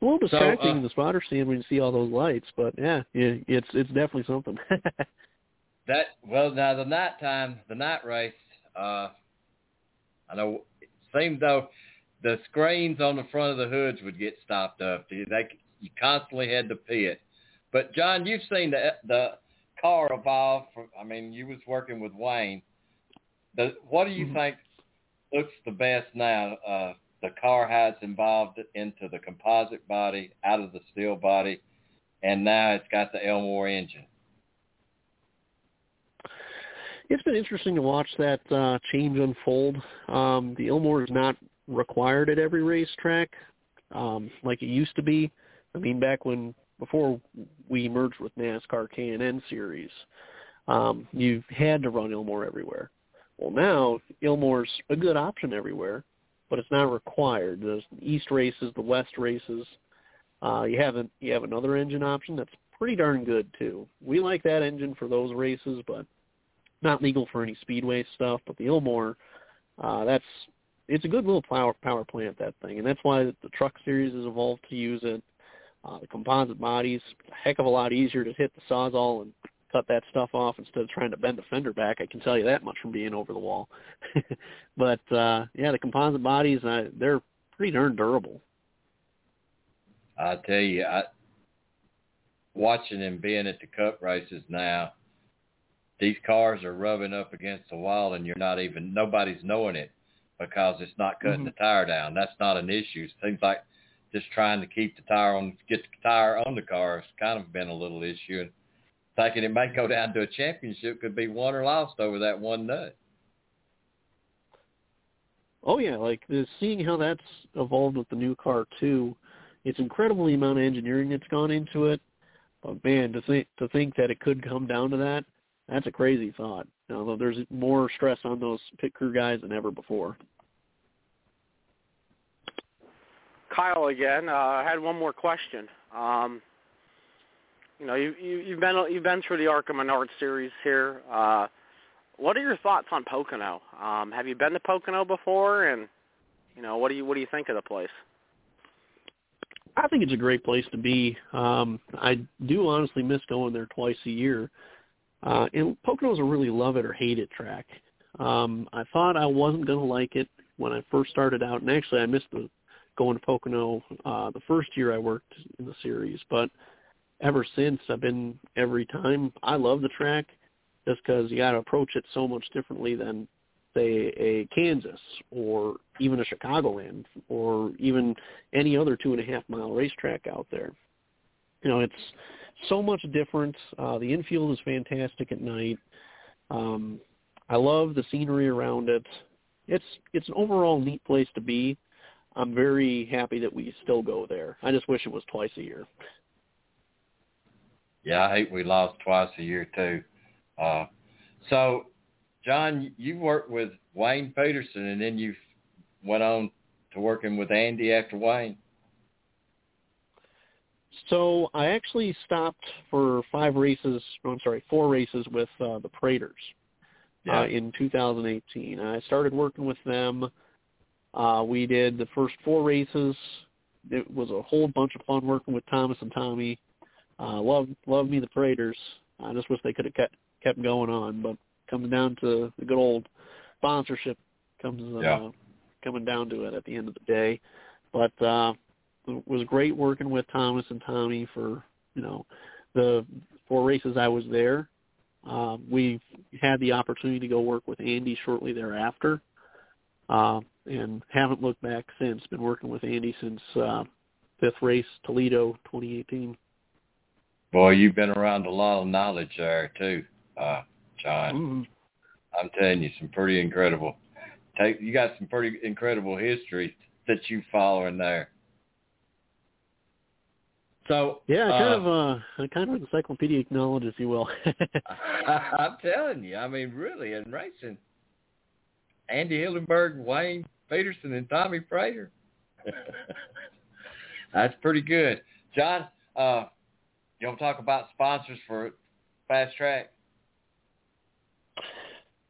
A little distracting
So, uh,
in the spotter stand when you see all those lights, but yeah, it's it's definitely something.
That well now the nighttime the night race, uh I know it seemed though the screens on the front of the hoods would get stopped up. They, you constantly had to pit. But John, you've seen the the car evolve from I mean, you was working with Wayne. The what do you think looks the best now? Uh the car has involved into the composite body, out of the steel body, and now it's got the Ilmore engine.
it's been interesting to watch that uh, change unfold. Um, the Ilmore is not required at every racetrack um, like it used to be. I mean, back when before we merged with NASCAR K&N series, um, you had to run Ilmore everywhere. Well, now Ilmore's a good option everywhere, but it's not required. The East races, the West races, uh, you have a, you have another engine option that's pretty darn good too. We like that engine for those races, but not legal for any speedway stuff. But the Ilmore, uh, that's it's a good little power power plant that thing, and that's why the truck series has evolved to use it. Uh, the composite bodies, a heck of a lot easier to hit the sawzall and cut that stuff off instead of trying to bend the fender back. I can tell you that much from being over the wall. but uh, yeah, the composite bodies, uh, they're pretty darn durable.
I tell you, I watching and being at the cup races now, these cars are rubbing up against the wall and you're not even nobody's knowing it because it's not cutting
Mhm.
the tire down. That's not an issue. It seems like just trying to keep the tire on get the tire on the car has kind of been a little issue and thinking it might go down to a championship could be won or lost over that one nut.
Oh yeah, like the, seeing how that's evolved with the new car too. It's incredible the amount of engineering that's gone into it. But man, to think to think that it could come down to that, that's a crazy thought. Although there's more stress on those pit crew guys than ever before.
Kyle again. Uh, I had one more question. Um, you know, you, you, you've been you've been through the ARCA Menard series here. Uh, what are your thoughts on Pocono? Um, have you been to Pocono before? And you know, what do you what do you think of the place?
I think it's a great place to be. Um, I do honestly miss going there twice a year. Uh, and Pocono's a really love it or hate it track. Um, I thought I wasn't going to like it when I first started out, and actually I missed the going to Pocono uh, the first year I worked in the series. But ever since, I've been every time. I love the track just because you got to approach it so much differently than say a Kansas or even a Chicagoland or even any other two and a half mile racetrack out there. You know, it's so much different. Uh, the infield is fantastic at night. Um, I love the scenery around it. It's it's an overall neat place to be. I'm very happy that we still go there. I just wish it was twice a year.
Yeah, I hate we lost twice a year too. Uh, so, John, you worked with Wayne Peterson, and then you went on to working with Andy after Wayne.
So I actually stopped for five races. I'm sorry, four races with uh, the Praytors
Yeah.
uh, in 2018. I started working with them. Uh, we did the first four races. It was a whole bunch of fun working with Thomas and Tommy. Uh, love love me the Praytors. I just wish they could have kept kept going on, but comes down to the good old sponsorship comes uh,
Yeah.
coming down to it at the end of the day. But uh, it was great working with Thomas and Tommy for you know the four races I was there. Uh, we had the opportunity to go work with Andy shortly thereafter, uh, and haven't looked back since. Been working with Andy since uh, fifth race Toledo 2018.
Boy, you've been around a lot of knowledge there too, uh, John.
Mm-hmm.
I'm telling you, some pretty incredible. Take you got some pretty incredible history that you follow in there. So
Yeah,
uh,
kind of uh, kind of encyclopedic knowledge, if you will.
I'm telling you, I mean, really, in racing, Andy Hillenburg, Wayne Peterson, and Tommy Praytor. That's pretty good, John. Uh, you want to talk about sponsors for Fast Track?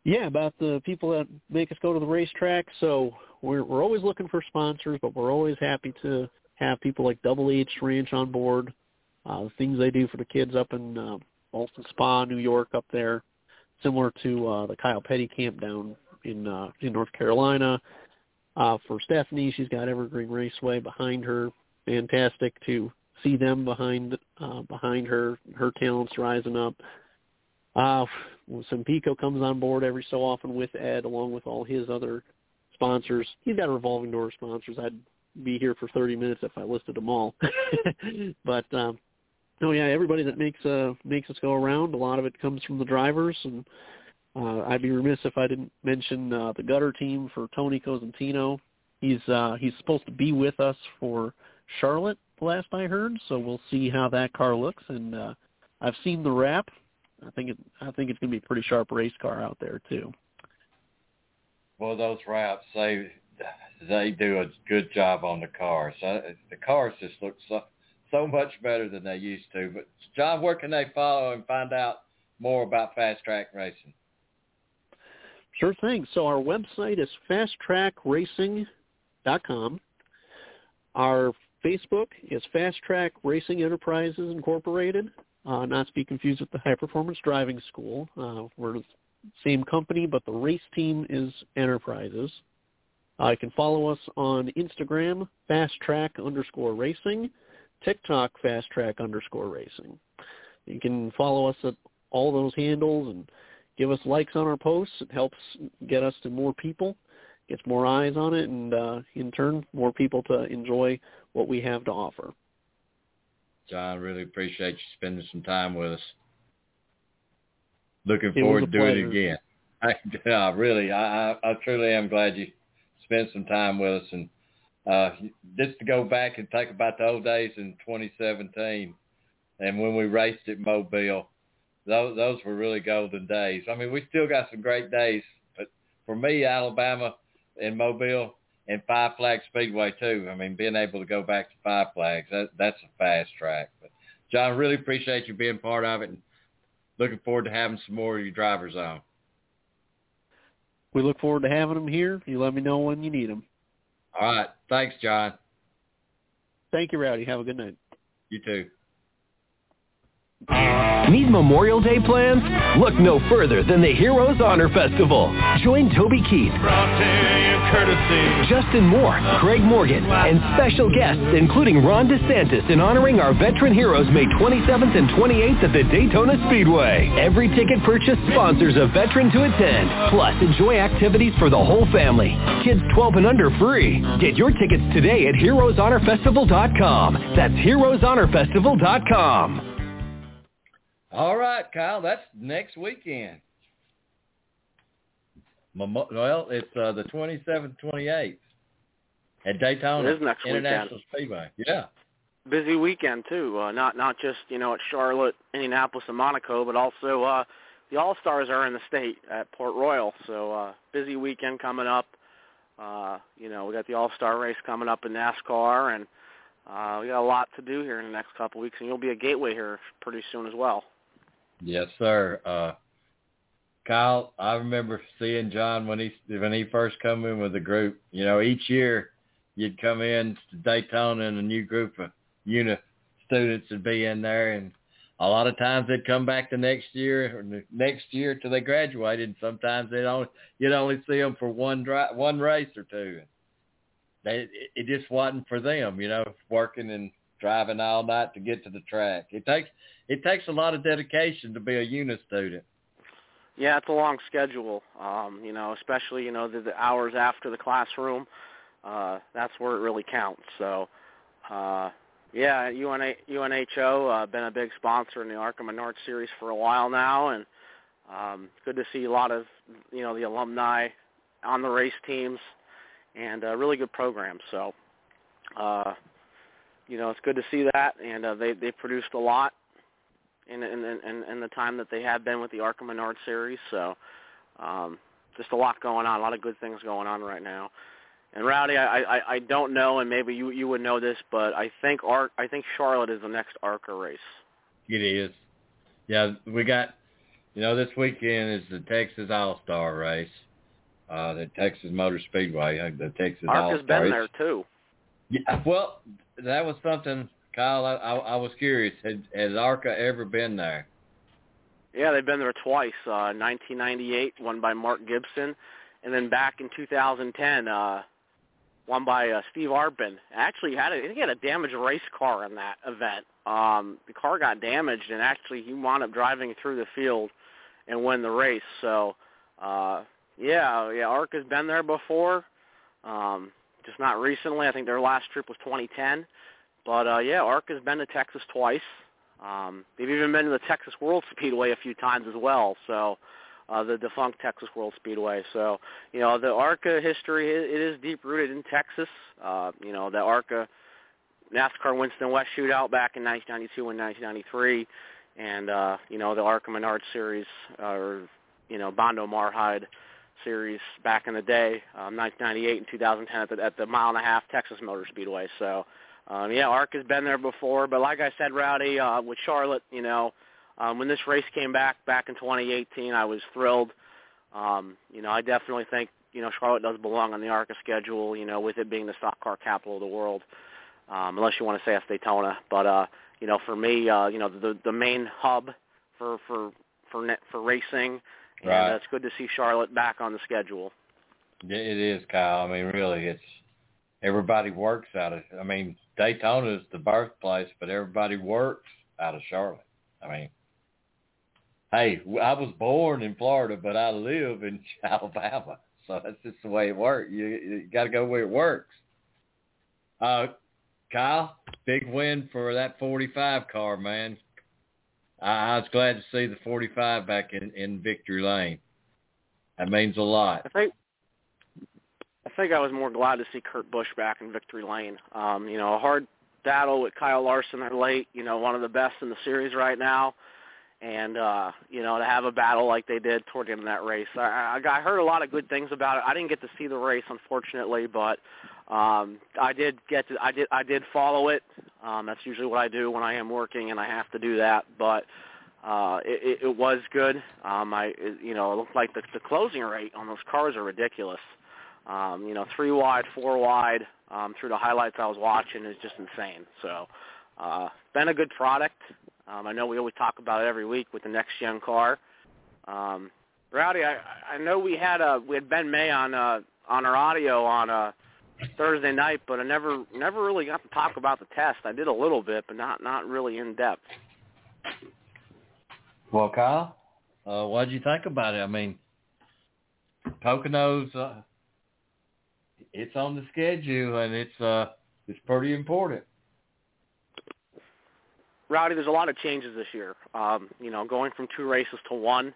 Yeah, about the people that make us go to the racetrack. So we're we're always looking for sponsors, but we're always happy to have people like Double H Ranch on board. Uh, the things they do for the kids up in uh, Ballston Spa, New York, up there, similar to uh, the Kyle Petty camp down in uh, in North Carolina. Uh, for Stephanie, she's got Evergreen Raceway behind her. Fantastic to see them behind uh, behind her, her talents rising up. Uh, Sampico comes on board every so often with Ed, along with all his other sponsors. He's got revolving door sponsors. I'd be here for 30 minutes if I listed them all. but um, oh yeah, everybody that makes uh, makes us go around. A lot of it comes from the drivers, and uh, I'd be remiss if I didn't mention uh, the gutter team for Tony Cosentino. He's uh, he's supposed to be with us for Charlotte, last I heard. So we'll see how that car looks. And uh, I've seen the wrap. I think it, I think it's going to be a pretty sharp race car out there too.
Well, those wraps they they do a good job on the cars. Uh, the cars just look so so much better than they used to. But John, where can they follow and find out more about fast track racing?
Sure thing. So our website is fasttrackracing.com. Our Facebook is Fast Track Racing Enterprises Incorporated, uh, not to be confused with the High Performance Driving School. Uh, we're the same company, but the race team is Enterprises. Uh, you can follow us on Instagram, Fast Track underscore Racing, TikTok, Fast Track underscore Racing. You can follow us at all those handles and give us likes on our posts. It helps get us to more people, gets more eyes on it, and uh, in turn, more people to enjoy what we have to offer.
John, really appreciate you spending some time with us. Looking
It
forward to doing it again. I, really, I, I, I truly am glad you spent some time with us and uh, just to go back and think about the old days in 2017 and when we raced at Mobile. Those, those were really golden days. I mean, we still got some great days, but for me, Alabama and Mobile and Five Flag Speedway too. I mean, being able to go back to Five Flags, that, that's a fast track. But John, really appreciate you being part of it and looking forward to having some more of your drivers on.
We look forward to having them here. You let me know when you need them.
All right. Thanks, John.
Thank you, Rowdy. Have a good night.
You too.
Need Memorial Day plans? Look no further than the Heroes Honor Festival. Join Toby Keith, Justin Moore, Craig Morgan, and special guests including Ron DeSantis in honoring our veteran heroes May 27th and 28th at the Daytona Speedway. Every ticket purchase sponsors a veteran to attend. Plus, enjoy activities for the whole family. Kids 12 and under free. Get your tickets today at heroeshonorfestival.com. That's heroeshonorfestival.com.
All right, Kyle. That's next weekend. Well, it's uh, the 27th, 28th at Daytona
It is next
International
weekend.
Speedway. Yeah.
busy weekend too. Uh, not not just you know at Charlotte, Indianapolis, and Monaco, but also uh, the All Stars are in the state at Port Royal. So uh, busy weekend coming up. Uh, you know we got the All Star race coming up in NASCAR, and uh, we got a lot to do here in the next couple of weeks. And you'll be a gateway here pretty soon as well.
Yes, sir. Uh, Kyle, I remember seeing John when he when he first come in with the group. You know, each year you'd come in to Daytona and a new group of uni students would be in there, and a lot of times they'd come back the next year or the next year till they graduated. And sometimes they'd only you'd only see them for one dri- one race or two. They it just wasn't for them, you know, working and driving all night to get to the track. It takes it takes a lot of dedication to be a uni student.
Yeah, it's a long schedule. Um, you know, especially you know the, the hours after the classroom. Uh, that's where it really counts. So, uh, yeah, UNH, UNHO uh, been a big sponsor in the ARCA Menard series for a while now, and um, good to see a lot of you know the alumni on the race teams, and a really good program. So, uh, you know, it's good to see that, and uh, they they produced a lot in in in, in the time that they have been with the ARCA Menard series. So, um, just a lot going on, a lot of good things going on right now. And Rowdy, I, I I don't know, and maybe you you would know this, but I think Arc I think Charlotte is the next ARCA race.
It is. Yeah, we got. You know, this weekend is the Texas All Star race, uh, the Texas Motor Speedway, uh, the Texas All
Star.
ARCA's
been there too.
Yeah, well, that was something, Kyle. I, I, I was curious. Had, has ARCA ever been there?
Yeah, they've been there twice. Uh, 1998, won by Mark Gibson, and then back in 2010, uh, won by uh, Steve Arpin. Actually, had a, I he had a damaged race car in that event. Um, the car got damaged, and actually he wound up driving through the field and win the race. So, uh, yeah, yeah, ARCA's been there before. Um, just not recently. I think their last trip was 2010. But uh, yeah, ARCA's been to Texas twice. Um, they've even been to the Texas World Speedway a few times as well. So uh, the defunct Texas World Speedway. So you know the ARCA history it is deep rooted in Texas. Uh, you know the ARCA NASCAR Winston West Shootout back in 1992 and 1993, and uh, you know the ARCA Menard Series uh, or you know Bondo Mar-Hyde Series back in the day, um, 1998 and 2010 at the, at the mile and a half Texas Motor Speedway. So um, yeah, ARC has been there before, but like I said, Rowdy, uh, with Charlotte, you know, um, when this race came back back in 2018, I was thrilled. Um, you know, I definitely think you know Charlotte does belong on the ARCA schedule. You know, with it being the stock car capital of the world, um, unless you want to say it's Daytona. But uh, you know, for me, uh, you know, the the main hub for for for net, for racing, and
right.
uh, it's good to see Charlotte back on the schedule.
It is, Kyle. I mean, really, it's everybody works out of. I mean, Daytona is the birthplace, but everybody works out of Charlotte. I mean, hey, I was born in Florida, but I live in Alabama, so that's just the way it works. You, you got to go where it works. Uh, Kyle, big win for that 45 car, man. I, I was glad to see the 45 back in, in victory lane. That means a lot.
I think I think I was more glad to see Kurt Busch back in victory lane. Um, you know, a hard battle with Kyle Larson there late. You know, one of the best in the series right now and uh, you know to have a battle like they did toward the end of that race. I, I, heard a lot of good things about it. I didn't get to see the race unfortunately, but um, I did get to. I did. I did follow it. Um, that's usually what I do when I am working, and I have to do that. But uh, it, it, it was good. Um, I, it, you know, it looked like the, the closing rate on those cars are ridiculous. Um, you know, three wide, four wide um, through the highlights I was watching is just insane. So, uh, been a good product. Um, I know we always talk about it every week with the next gen car. Um, Rowdy, I, I know we had a we had Ben May on uh, on our audio on uh, Thursday night, but I never never really got to talk about the test. I did a little bit, but not not really in depth.
Well, Kyle, uh, what did you think about it? I mean, Poconos, uh, it's on the schedule, and it's uh, it's pretty important.
Rowdy, there's a lot of changes this year. Um, you know, going from two races to one.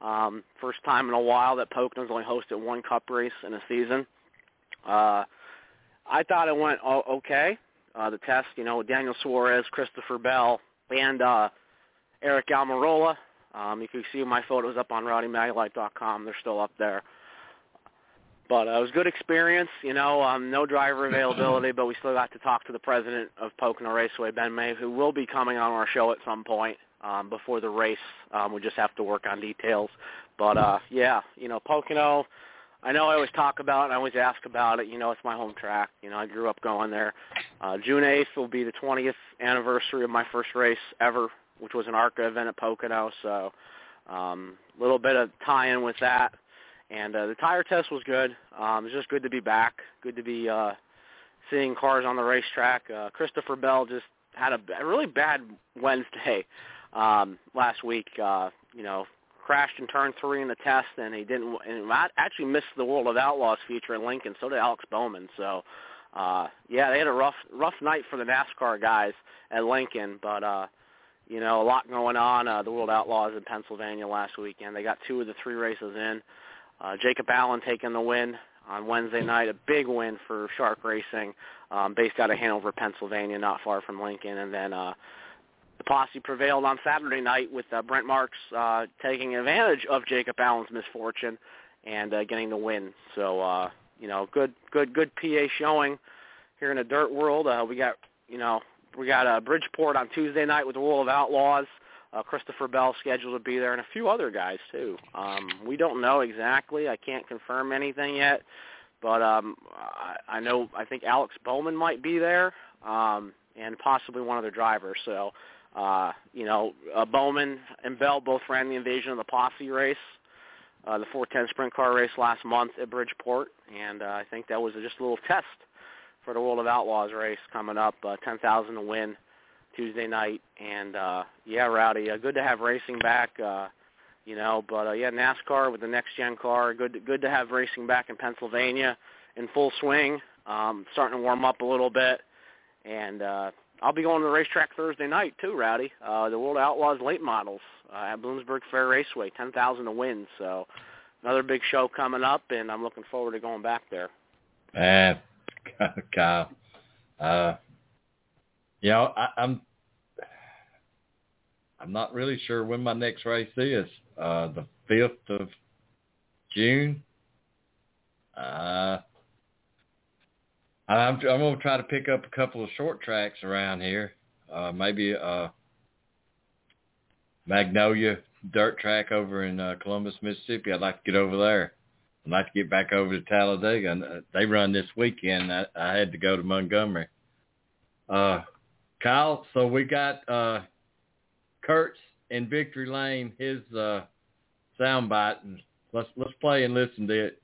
Um, first time in a while that Poconos only hosted one Cup race in a season. Uh, I thought it went okay. Uh, the test, you know, Daniel Suarez, Christopher Bell, and uh, Aric Almirola. Um, you can see my photos up on RowdyMaglite.com. They're still up there. But uh, it was a good experience. You know, um, no driver availability, but we still got to talk to the president of Pocono Raceway, Ben May, who will be coming on our show at some point um, before the race. Um, we just have to work on details. But uh, yeah, you know, Pocono. I know I always talk about it. And I always ask about it. You know, it's my home track. You know, I grew up going there. Uh, June 8th will be the 20th anniversary of my first race ever, which was an ARCA event at Pocono. So a um, little bit of tie-in with that. And uh, the tire test was good. Um, it's just good to be back. Good to be uh, seeing cars on the racetrack. Uh, Christopher Bell just had a, really bad Wednesday um, last week. Uh, you know, crashed in turn three in the test, and he didn't. And actually missed the World of Outlaws feature in Lincoln. So did Alex Bowman. So, uh, yeah, they had a rough rough night for the NASCAR guys at Lincoln, but. uh you know, a lot going on. Uh, the World Outlaws in Pennsylvania last weekend. They got two of the three races in. Uh, Jacob Allen taking the win on Wednesday night, a big win for Shark Racing, um, based out of Hanover, Pennsylvania, not far from Lincoln. And then uh, the posse prevailed on Saturday night with uh, Brent Marks uh, taking advantage of Jacob Allen's misfortune and uh, getting the win. So uh, you know, good, good, good PA showing here in the dirt world. Uh, we got you know we got uh, Bridgeport on Tuesday night with the World of Outlaws. Christopher Bell scheduled to be there, and a few other guys too. Um, we don't know exactly. I can't confirm anything yet, but um, I, I know I think Alex Bowman might be there, um, and possibly one other driver. So, uh, you know, uh, Bowman and Bell both ran the Invasion of the Posse race, uh, the 410 sprint car race last month at Bridgeport, and uh, I think that was just a little test for the World of Outlaws race coming up. Uh, 10,000 to win Tuesday night, and uh, yeah, Rowdy, uh, good to have racing back. Uh, you know, but uh, yeah, NASCAR with the next gen car, good to, good to have racing back in Pennsylvania in full swing. Um, starting to warm up a little bit, and uh, I'll be going to the racetrack Thursday night too, Rowdy. Uh, the World Outlaws late models uh, at Bloomsburg Fair Raceway, 10,000 to win. So another big show coming up, and I'm looking forward to going back there.
Man, Kyle, uh, you know, I, I'm I'm not really sure when my next race is. Uh, the fifth of June. Uh, I'm I'm gonna try to pick up a couple of short tracks around here. Uh, maybe uh, Magnolia dirt track over in uh, Columbus, Mississippi. I'd like to get over there. I'd like to get back over to Talladega. Uh, they run this weekend. I, I had to go to Montgomery. Uh, Kyle, so we got uh, Kurt's in Victory Lane, his uh, soundbite, and let's let's play and listen to it.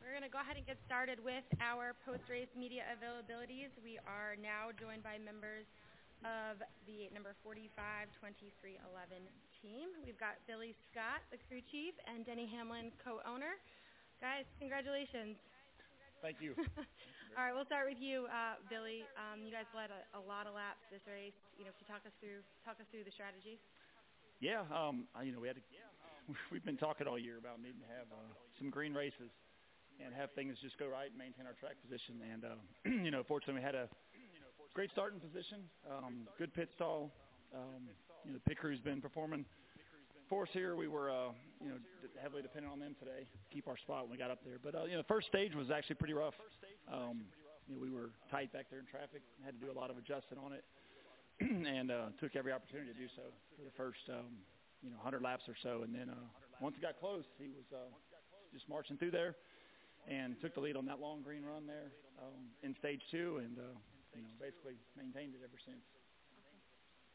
We're going to go ahead and get started with our post-race media availabilities. We are now joined by members of the number 452311 team. We've got Billy Scott, the crew chief, and Denny Hamlin, co-owner. Guys, congratulations.
Thank you.
All right, we'll start with you, uh, Billy. Um, you guys led a, a lot of laps this race. You know, can you talk us through talk us through the strategy?
Yeah, um, you know, we had to, we've been talking all year about needing to have uh, some green races and have things just go right and maintain our track position. And uh, you know, fortunately, we had a great starting position, um, good pit stall. Um, you know, the pit crew's been performing for us here. We were, uh, you know, heavily dependent on them today to keep our spot when we got up there. But uh, you know, the first stage was actually pretty rough. Um, you know, we were tight back there in traffic. Had to do a lot of adjusting on it, and uh, took every opportunity to do so for the first, um, you know, 100 laps or so. And then uh, once it got close, he was uh, just marching through there and took the lead on that long green run there um, in stage two, and uh, you know, basically maintained it ever since.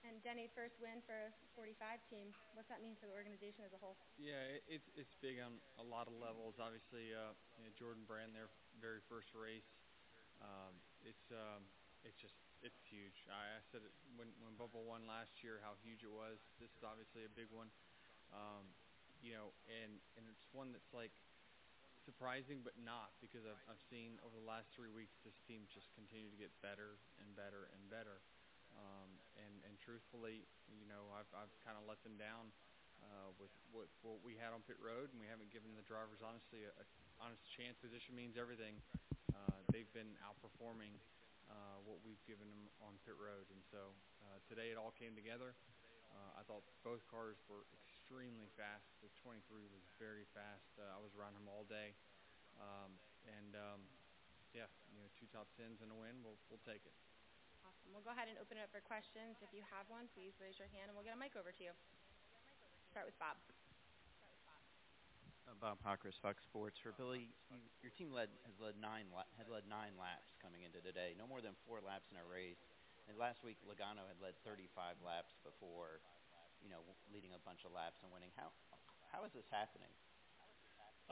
And Denny, first win for 45 team. What's that mean for the organization as a whole?
Yeah, it's it's big on a lot of levels. Obviously, uh, you know, Jordan Brand, their very first race. Um, it's um, it's just it's huge. I, I said it when when Bubba won last year how huge it was. This is obviously a big one. Um, you know, and and it's one that's like surprising but not because I've I've seen over the last three weeks this team just continue to get better and better and better. Um, and, and truthfully, you know, I've, I've kind of let them down uh, with what, what we had on pit road, and we haven't given the drivers honestly a, a honest chance. Position means everything. Uh, they've been outperforming uh, what we've given them on pit road, and so uh, today it all came together. Uh, I thought both cars were extremely fast. The 23 was very fast. Uh, I was around him all day, um, and um, yeah, you know, two top tens and a win. We'll we'll take it.
Awesome. We'll go ahead and open it up for questions. If you have one, please raise your hand and we'll get a mic over to you. Start with Bob.
Uh, Bob Pockrass, Fox Sports. For Billy, you, your team led has led nine had led nine laps coming into today. No more than four laps in a race. And last week, Logano had led 35 laps before, you know, leading a bunch of laps and winning. How how is this happening?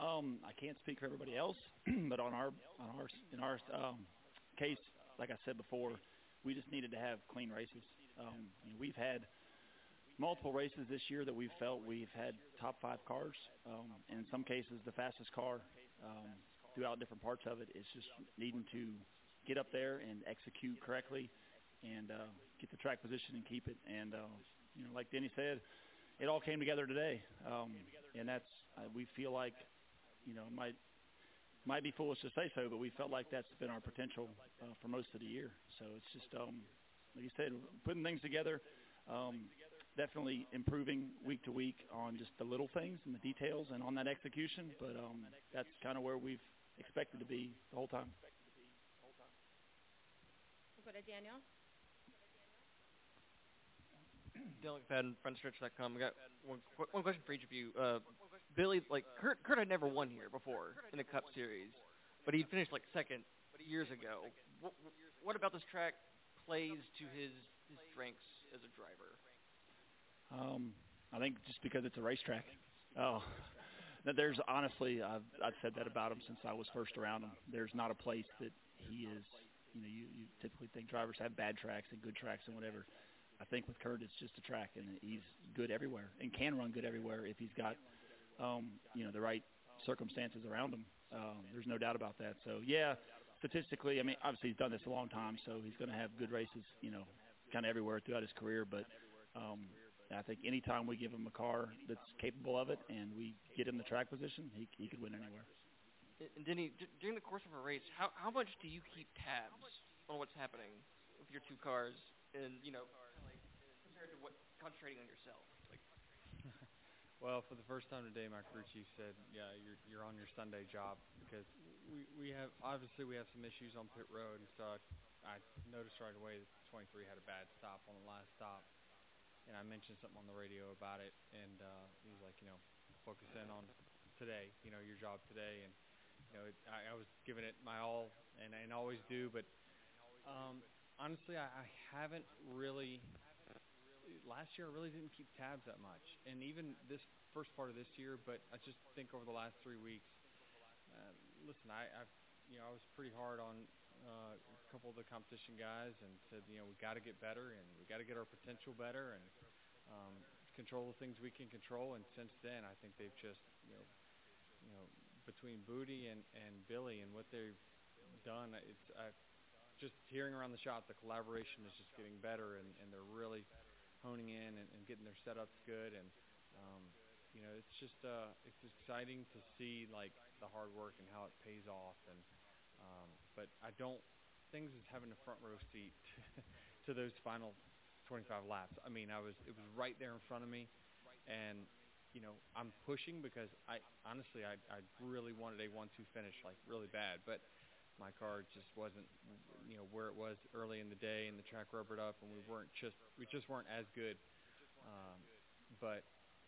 Um, I can't speak for everybody else, but on our on our in our um, case, like I said before, we just needed to have clean races. Um, we've had multiple races this year that we've felt we've had top five cars, um, and in some cases the fastest car um, throughout different parts of it. It's just needing to get up there and execute correctly, and uh, get the track position and keep it. And uh, you know, like Denny said, it all came together today, um, and that's uh, we feel like you know might might be foolish to say so, but we felt like that's been our potential uh, for most of the year. So it's just um, like you said, putting things together. Um, definitely improving week to week on just the little things and the details and on that execution. But um, that's kind of where we've expected to be the whole time.
We'll go to Daniel.
Daniel McFadin, frontstretch.com. We got one, one question for each of you. Uh, Billy, like Kurt, Kurt had never won here before in the Cup Series, but he finished like second years ago. What, what about this track plays to his his strengths as a driver?
Um, I think just because it's a racetrack. Oh, there's honestly, I've, I've said that about him since I was first around him. There's not a place that he is. You know, you, you typically think drivers have bad tracks and good tracks and whatever. I think with Kurt, it's just a track, and he's good everywhere and can run good everywhere if he's got, um, you know, the right circumstances around him. Um, there's no doubt about that. So yeah, statistically, I mean, obviously he's done this a long time, so he's going to have good races, you know, kind of everywhere throughout his career. But um, I think anytime we give him a car that's capable of it and we get him the track position, he he could win anywhere.
And Denny, d- during the course of a race, how how much do you keep tabs on what's happening with your two cars, and you know, compared to what concentrating on yourself?
Well, for the first time today, my crew chief said, "Yeah, you're you're on your Sunday job because we we have obviously we have some issues on pit road, and so I, I noticed right away that 23 had a bad stop on the last stop." and I mentioned something on the radio about it, and uh, he was like, you know, focus in on today, you know, your job today, and you know, it, I, I was giving it my all, and and always do, but um, honestly, I, I haven't really. Last year, I really didn't keep tabs that much, and even this first part of this year. But I just think over the last three weeks, uh, listen, I, I've you know I was pretty hard on uh, a couple of the competition guys and said, you know, we got to get better and we got to get our potential better and um, control the things we can control. And since then, I think they've just, you know, you know, between Bootie and and Billy and what they've done, it's uh, just hearing around the shop, the collaboration is just getting better, and and they're really honing in and, and getting their setups good and. Um, you know, it's just uh, it's exciting to see like the hard work and how it pays off, and um, but I don't. Things is having a front row seat to those final 25 laps. I mean, I was it was right there in front of me, and you know I'm pushing because I honestly I I really wanted a one-two finish like really bad, but my car just wasn't you know where it was early in the day, and the track rubbered up, and we weren't just we just weren't as good. Um, but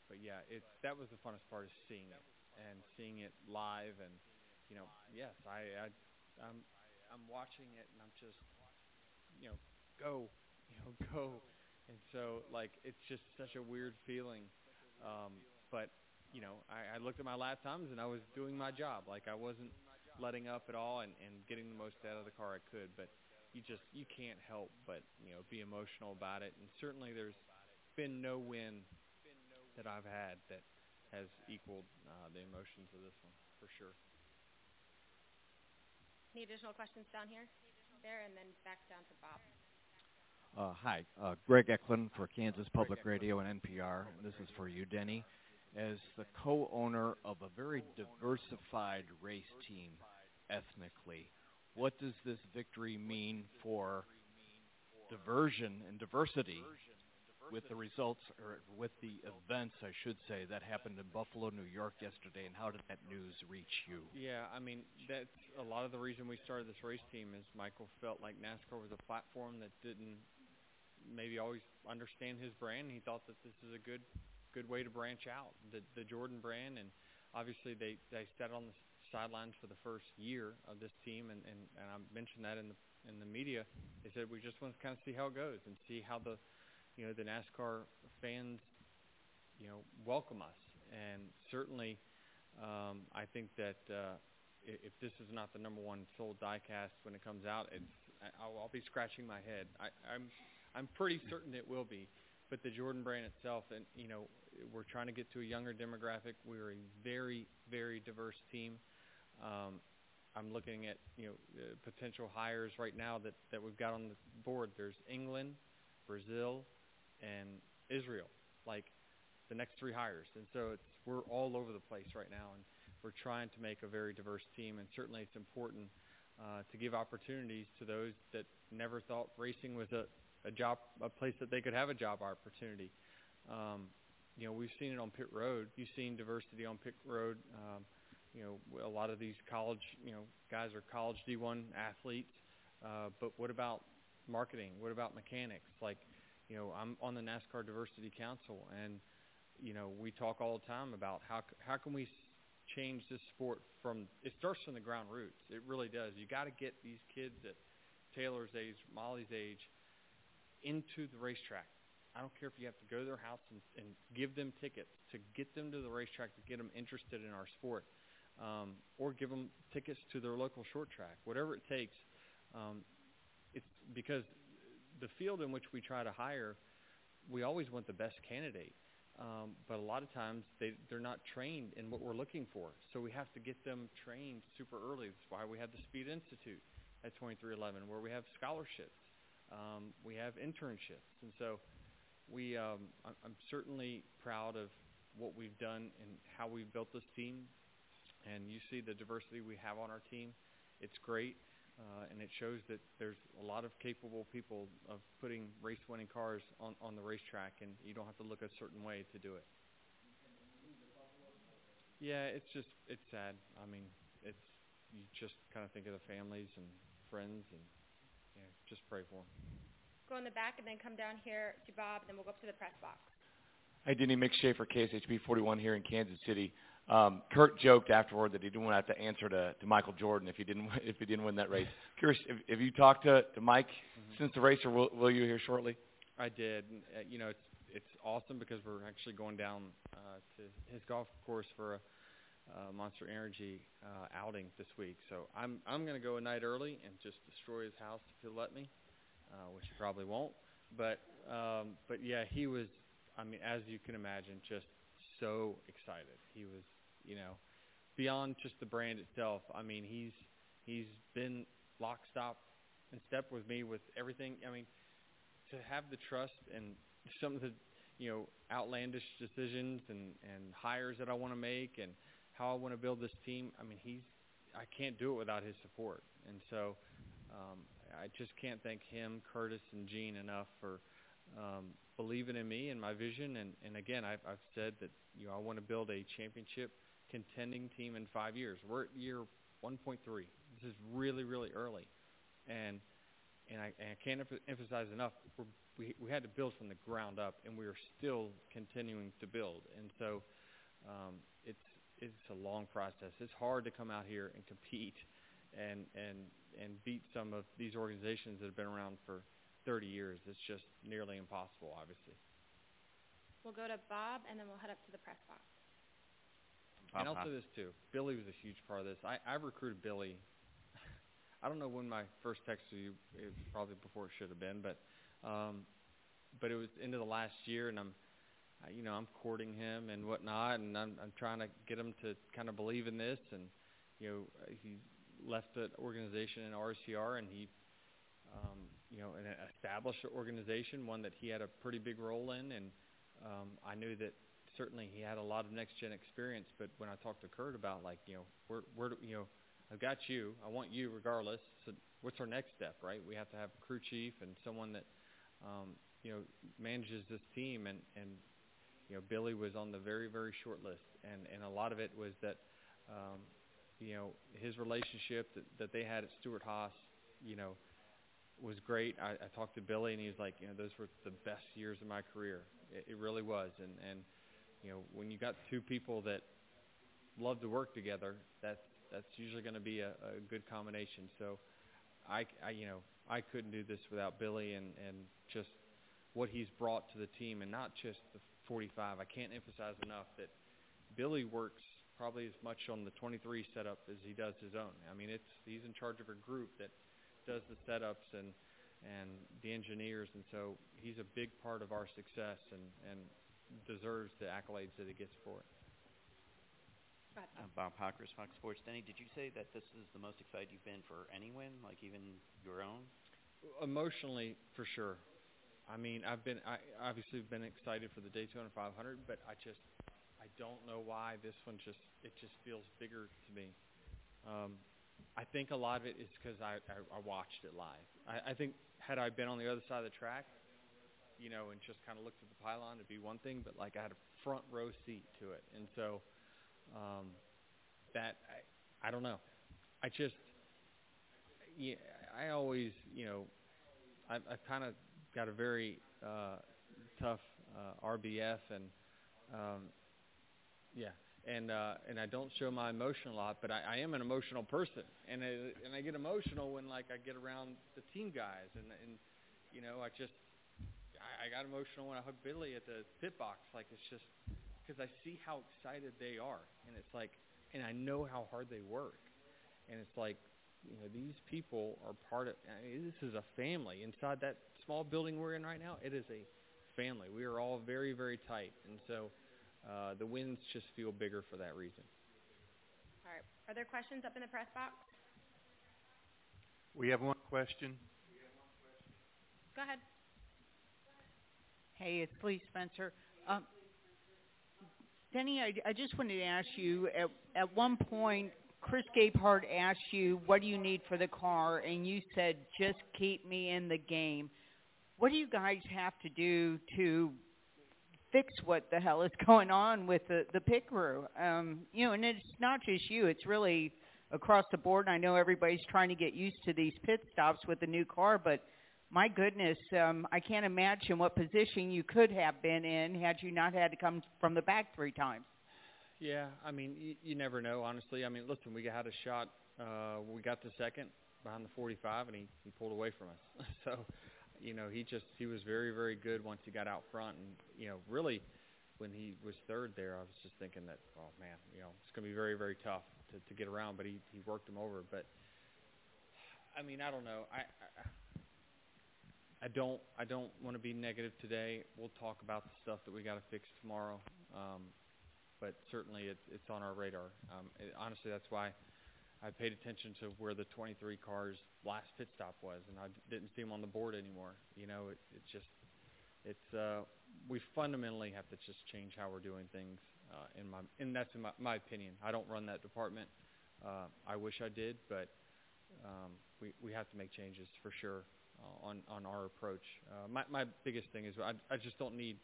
but yeah, it that was the funnest part is seeing it and seeing it live, and you know yes I I I'm I'm watching it and I'm just you know go you know go. And so like it's just such a weird feeling. Um but you know I, I looked at my lap times and I was doing my job. Like I wasn't letting up at all and and getting the most out of the car I could but you just you can't help but you know be emotional about it and certainly there's been no win that I've had that has equaled uh, the emotions of this one for sure.
Any additional questions down here? There, and then back down to Bob.
Uh, hi, uh, Greg Eklund for Kansas Public Radio and NPR. This is for you, Denny. As the co-owner of a very diversified race team ethnically, what does this victory mean for diversion and diversity with the results or with the events, I should say, that happened in Buffalo, New York yesterday, and how did that news reach you?
Yeah, I mean that's a lot of the reason we started this race team is Michael felt like NASCAR was a platform that didn't maybe always understand his brand. He thought that this is a good good way to branch out the the Jordan brand, and obviously they they sat on the sidelines for the first year of this team, and and, and I mentioned that in the in the media. They said we just want to kind of see how it goes and see how the you know the NASCAR fans you know welcome us and certainly um, I think that uh, if this is not the number one sold diecast when it comes out it's I'll, I'll be scratching my head. I, I'm I'm pretty certain it will be, but the Jordan brand itself, and you know, we're trying to get to a younger demographic. We're a very very diverse team. Um, I'm looking at you know uh, potential hires right now that that we've got on the board. There's England, Brazil, and Israel. Like the next three hires, and so it's we're all over the place right now, and we're trying to make a very diverse team. And certainly, it's important uh, to give opportunities to those that never thought racing was a a job, a place that they could have a job opportunity. Um, you know, we've seen it on pit road. You've seen diversity on pit road. Um, you know, a lot of these college, you know, guys are college D1 athletes. Uh, but what about marketing? What about mechanics? Like, you know, I'm on the NASCAR Diversity Council, and you know, we talk all the time about how how can we change this sport from it starts from the ground roots. It really does. You got to get these kids at Taylor's age, Molly's age, into the racetrack. I don't care if you have to go to their house and, and give them tickets to get them to the racetrack to get them interested in our sport, um, or give them tickets to their local short track, whatever it takes. Um, it's because the field in which we try to hire, we always want the best candidate. Um, but a lot of times they, they're not trained in what we're looking for. So we have to get them trained super early. That's why we have the Speed Institute at 2311, where we have scholarships. Um, we have internships. And so we, um, I'm certainly proud of what we've done and how we've built this team. And you see the diversity we have on our team. It's great. Uh, and it shows that there's a lot of capable people of putting race-winning cars on, on the racetrack, and you don't have to look a certain way to do it. Yeah, it's just it's sad. I mean, it's you just kind of think of the families and friends, and yeah, just pray for them.
Go in the back and then come down here to Bob, and then we'll go up to the press box.
Hi, Denny Mick Schaefer, KSHB 41 here in Kansas City. Um, Kurt joked afterward that he didn't want to have to answer to, to Michael Jordan if he didn't if he didn't win that race. Curious, if, if you talked to, to Mike mm-hmm. since the race, or will, will you hear shortly?
I did. Uh, you know, it's it's awesome because we're actually going down uh, to his golf course for a uh, Monster Energy uh, outing this week. So I'm I'm going to go a night early and just destroy his house if he'll let me, uh, which he probably won't. But um, but yeah, he was. I mean, as you can imagine, just so excited. He was you know, beyond just the brand itself. I mean, he's he's been lock, stop, and step with me with everything. I mean, to have the trust and some of the you know outlandish decisions and and hires that I want to make and how I want to build this team. I mean, he's I can't do it without his support, and so um, I just can't thank him, Curtis, and Gene enough for um, believing in me and my vision. And, and again, I've, I've said that you know I want to build a championship contending team in five years. We're at year 1.3. This is really, really early, and and I, and I can't emphasize enough. We're, we we had to build from the ground up, and we are still continuing to build. And so, um, it's it's a long process. It's hard to come out here and compete, and and and beat some of these organizations that have been around for 30 years. It's just nearly impossible, obviously.
We'll go to Bob, and then we'll head up to the press box.
And I'll say this too. Billy was a huge part of this. I, I recruited Billy. I don't know when my first text to you. It was probably before it should have been, but um, but it was into the last year, and I'm, you know, I'm courting him and whatnot, and I'm I'm trying to get him to kind of believe in this, and you know, he left the organization in RCR, and he, um, you know, an established organization, one that he had a pretty big role in, and um, I knew that certainly he had a lot of next gen experience. But when I talked to Kurt about like you know where where do, you know I've got you, I want you regardless. So what's our next step, right? We have to have a crew chief and someone that um, you know manages this team, and and you know Billy was on the very very short list, and and a lot of it was that. Um, you know his relationship that, that they had at Stewart-Haas, you know, was great. I, I talked to Billy, and he was like, you know, those were the best years of my career. It, it really was, and and you know, when you got two people that love to work together, that's that's usually going to be a, a good combination. So, I, I you know I couldn't do this without Billy and and just what he's brought to the team, and not just the 45. I can't emphasize enough that Billy works probably as much on the 23 setup as he does his own. I mean, it's he's in charge of a group that does the setups and and the engineers, and so he's a big part of our success and and deserves the accolades that he gets for it.
Uh, Bob Pockrass, Fox Sports. Denny, did you say that this is the most excited you've been for any win, like even your own?
Emotionally, for sure. I mean, I've been I obviously been excited for the Daytona 500, but I just I don't know why this one just it just feels bigger to me. Um, I think a lot of it is because I, I I watched it live. I, I think had I been on the other side of the track, you know, and just kind of looked at the pylon, it'd be one thing. But like I had a front row seat to it, and so um, that I I don't know. I just yeah I always you know I I kind of got a very uh, tough uh, RBF and um, yeah and uh, and I don't show my emotion a lot, but I, I am an emotional person, and I, and I get emotional when like I get around the team guys, and and you know I just I, I got emotional when I hugged Billy at the pit box, like it's just because I see how excited they are, and it's like, and I know how hard they work, and it's like, you know, these people are part of. I mean, this is a family inside that small building we're in right now. It is a family. We are all very very tight, and so uh, the wins just feel bigger for that reason.
All right. Are there questions up in the press box?
We have one question.
Go ahead.
Hey, it's Lee Spencer. Um, Denny, I, I just wanted to ask you, at, at one point, Chris Gabehart asked you, what do you need for the car? And you said, just keep me in the game. What do you guys have to do to fix what the hell is going on with the, the pit crew? Um, you know, and it's not just you. It's really across the board. I know everybody's trying to get used to these pit stops with the new car, but my goodness, um, I can't imagine what position you could have been in had you not had to come from the back three times.
Yeah, I mean, you, you never know, honestly. I mean, listen, we had a shot. Uh, we got to second behind the 45, and he, he pulled away from us. so, you know, he just he was very very good once he got out front, and you know, really, when he was third there, I was just thinking that, oh man, you know, it's going to be very very tough to, to get around. But he he worked him over. But I mean, I don't know. I, I I don't I don't want to be negative today. We'll talk about the stuff that we got to fix tomorrow. Um, but certainly it's it's on our radar. Um, it, honestly, that's why I paid attention to where the 23 cars last pit stop was, and I didn't see them on the board anymore. You know, it, it just it's uh, we fundamentally have to just change how we're doing things. Uh, in my and that's in my, my opinion. I don't run that department. Uh, I wish I did, but um, we we have to make changes for sure uh, on on our approach. Uh, my my biggest thing is I I just don't need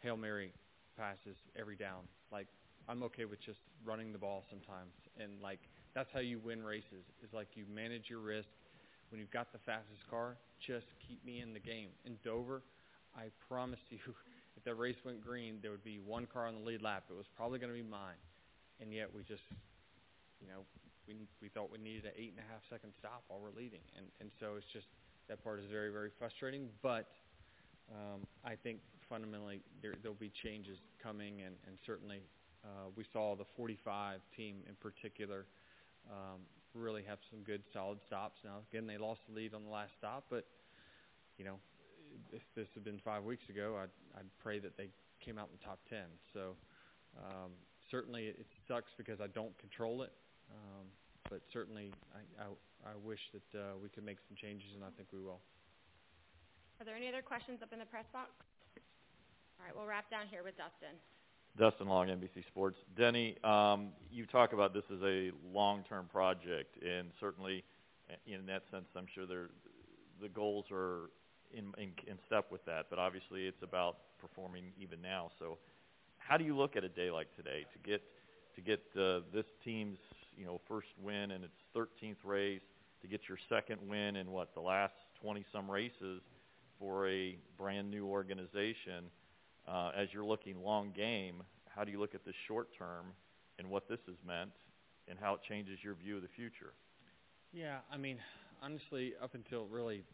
hail mary passes every down. Like I'm okay with just running the ball sometimes, and like that's how you win races. Is like you manage your risk. When you've got the fastest car, just keep me in the game. In Dover, I promise you, if that race went green, there would be one car on the lead lap. It was probably going to be mine, and yet we just, you know, we we thought we needed an eight and a half second stop while we're leading, and and so it's just that part is very very frustrating. But um, I think fundamentally there there'll be changes coming, and and certainly uh, we saw the 45 team in particular um, really have some good solid stops. Now again, they lost the lead on the last stop, but you know if this had been five weeks ago, I'd I'd pray that they came out in the top 10. So um, certainly it sucks because I don't control it. Um, but certainly I, I, I wish that uh, we could make some changes, and I think we will.
Are there any other questions up in the press box? All right, we'll wrap down here with Dustin.
Dustin Long, NBC Sports. Denny, um, you talk about this as a long-term project, and certainly, in that sense, I'm sure the goals are in, in, in step with that. But obviously, it's about performing even now. So, how do you look at a day like today to get to get uh, this team's you know first win in its 13th race, to get your second win in what the last 20 some races for a brand new organization? Uh, as you're looking long game, how do you look at this short term and what this has meant and how it changes your view of the future?
Yeah, I mean, honestly, up until really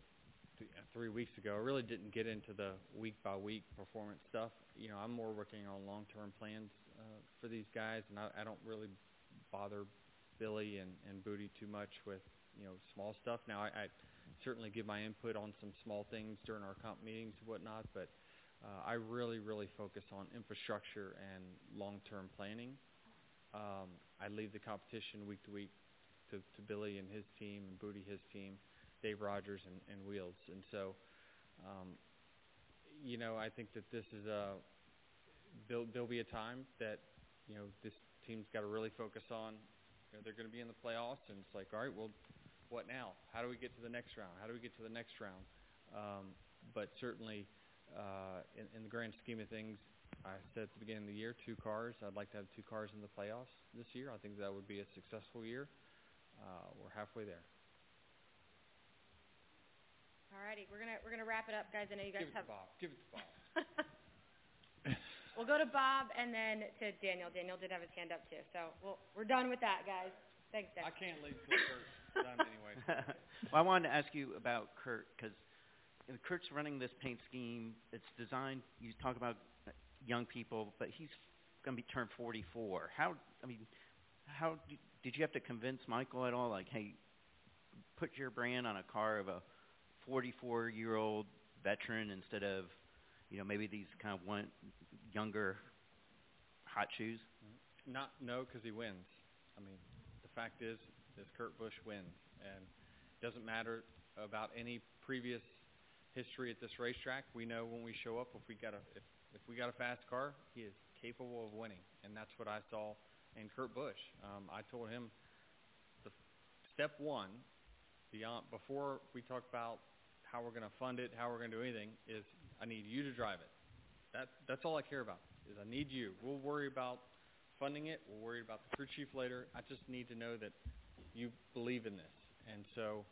th- three weeks ago, I really didn't get into the week by week performance stuff. You know, I'm more working on long term plans uh, for these guys, and I, I don't really bother Billy and, and Bootie too much with you know small stuff. Now I, I certainly give my input on some small things during our comp meetings and whatnot, but I really really focus on infrastructure and long-term planning. Um, I leave the competition week to week to, to Billy and his team and Bootie his team, Dave Rogers and, and Wheels, and so. Um, you know, I think that this is a there'll, there'll be a time that you know this team's got to really focus on. You know, they're going to be in the playoffs, and it's like, all right, well, what now? How do we get to the next round? How do we get to the next round? Um, but certainly, uh, in, in the grand scheme of things, I said at the beginning of the year, two cars. I'd like to have two cars in the playoffs this year. I think that would be a successful year. Uh, we're halfway there.
All righty, we're gonna we're gonna wrap it up, guys. I know you guys
Give it
have.
to Bob. Give it to Bob.
We'll go to Bob and then to Daniel. Daniel did have his hand up too, so we'll, we're done with that, guys. Thanks, Dan.
I can't leave till first. Done anyway.
well, I wanted to ask you about Kurt because Kurt's running this paint scheme. It's designed. You talk about young people, but he's going to be turned 44. How? I mean, how did, you have to convince Michael at all? Like, hey, put your brand on a car of a 44-year-old veteran instead of, you know, maybe these kind of one younger hot shoes?
Not no, because he wins. I mean, the fact is, is Kurt Busch wins, and doesn't matter about any previous history at this racetrack. We know when we show up if we got a if, if we got a fast car, he is capable of winning, and that's what I saw in Kurt Busch. Um, I told him the step one, beyond before we talk about how we're going to fund it, how we're going to do anything, is I need you to drive it. That that's all I care about. Is I need you. We'll worry about funding it. We'll worry about the crew chief later. I just need to know that you believe in this. And so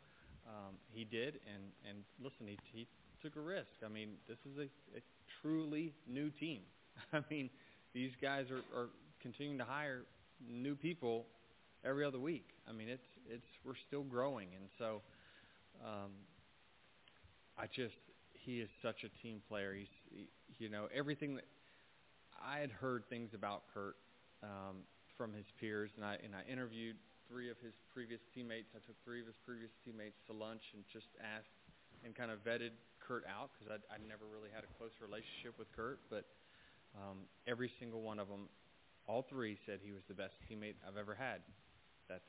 um, he did. And and listen, he he took a risk. I mean, this is a, a truly new team. I mean, these guys are, are continuing to hire new people every other week. I mean, it's it's we're still growing, and so um, I just he is such a team player. He's he, you know everything that I had heard things about Kurt um, from his peers, and I and I interviewed three of his previous teammates. I took three of his previous teammates to lunch and just asked and kind of vetted Kurt out because I never really had a close relationship with Kurt, but um, every single one of them, all three said he was the best teammate I've ever had. That's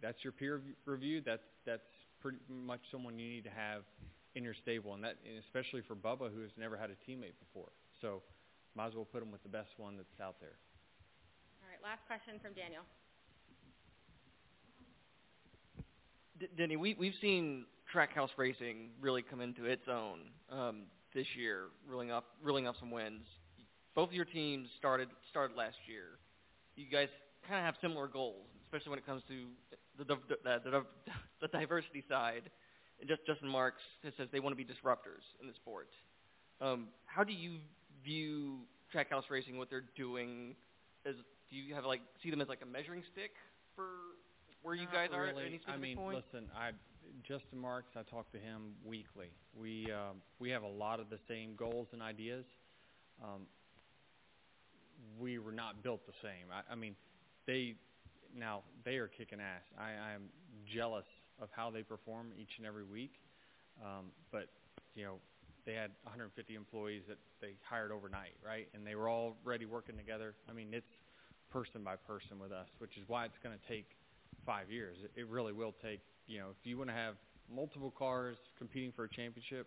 that's your peer review. That's that's pretty much someone you need to have in your stable, and that and especially for Bubba, who has never had a teammate before. So, might as well put him with the best one that's out there.
All right, last question from Daniel.
Denny, we we've seen Trackhouse racing really come into its own um, this year, reeling up reeling up some wins. Both of your teams started started last year. You guys kind of have similar goals, especially when it comes to the the, the, the, the diversity side. And just Justin Marks says they want to be disruptors in the sport. Um, how do you view Trackhouse racing? What they're doing? As do you have like see them as like a measuring stick for where you guys are
really.
at any specific
I mean,
point?
listen, I Justin Marks. I talk to him weekly. We um, we have a lot of the same goals and ideas. Um, we were not built the same. I, I mean, they now they are kicking ass. I, am jealous of how they perform each and every week. Um, but you know, they had 150 employees that they hired overnight, right? And they were all ready working together. I mean, it's person by person with us, which is why it's going to take five years. It, really will take. You know, if you want to have multiple cars competing for a championship,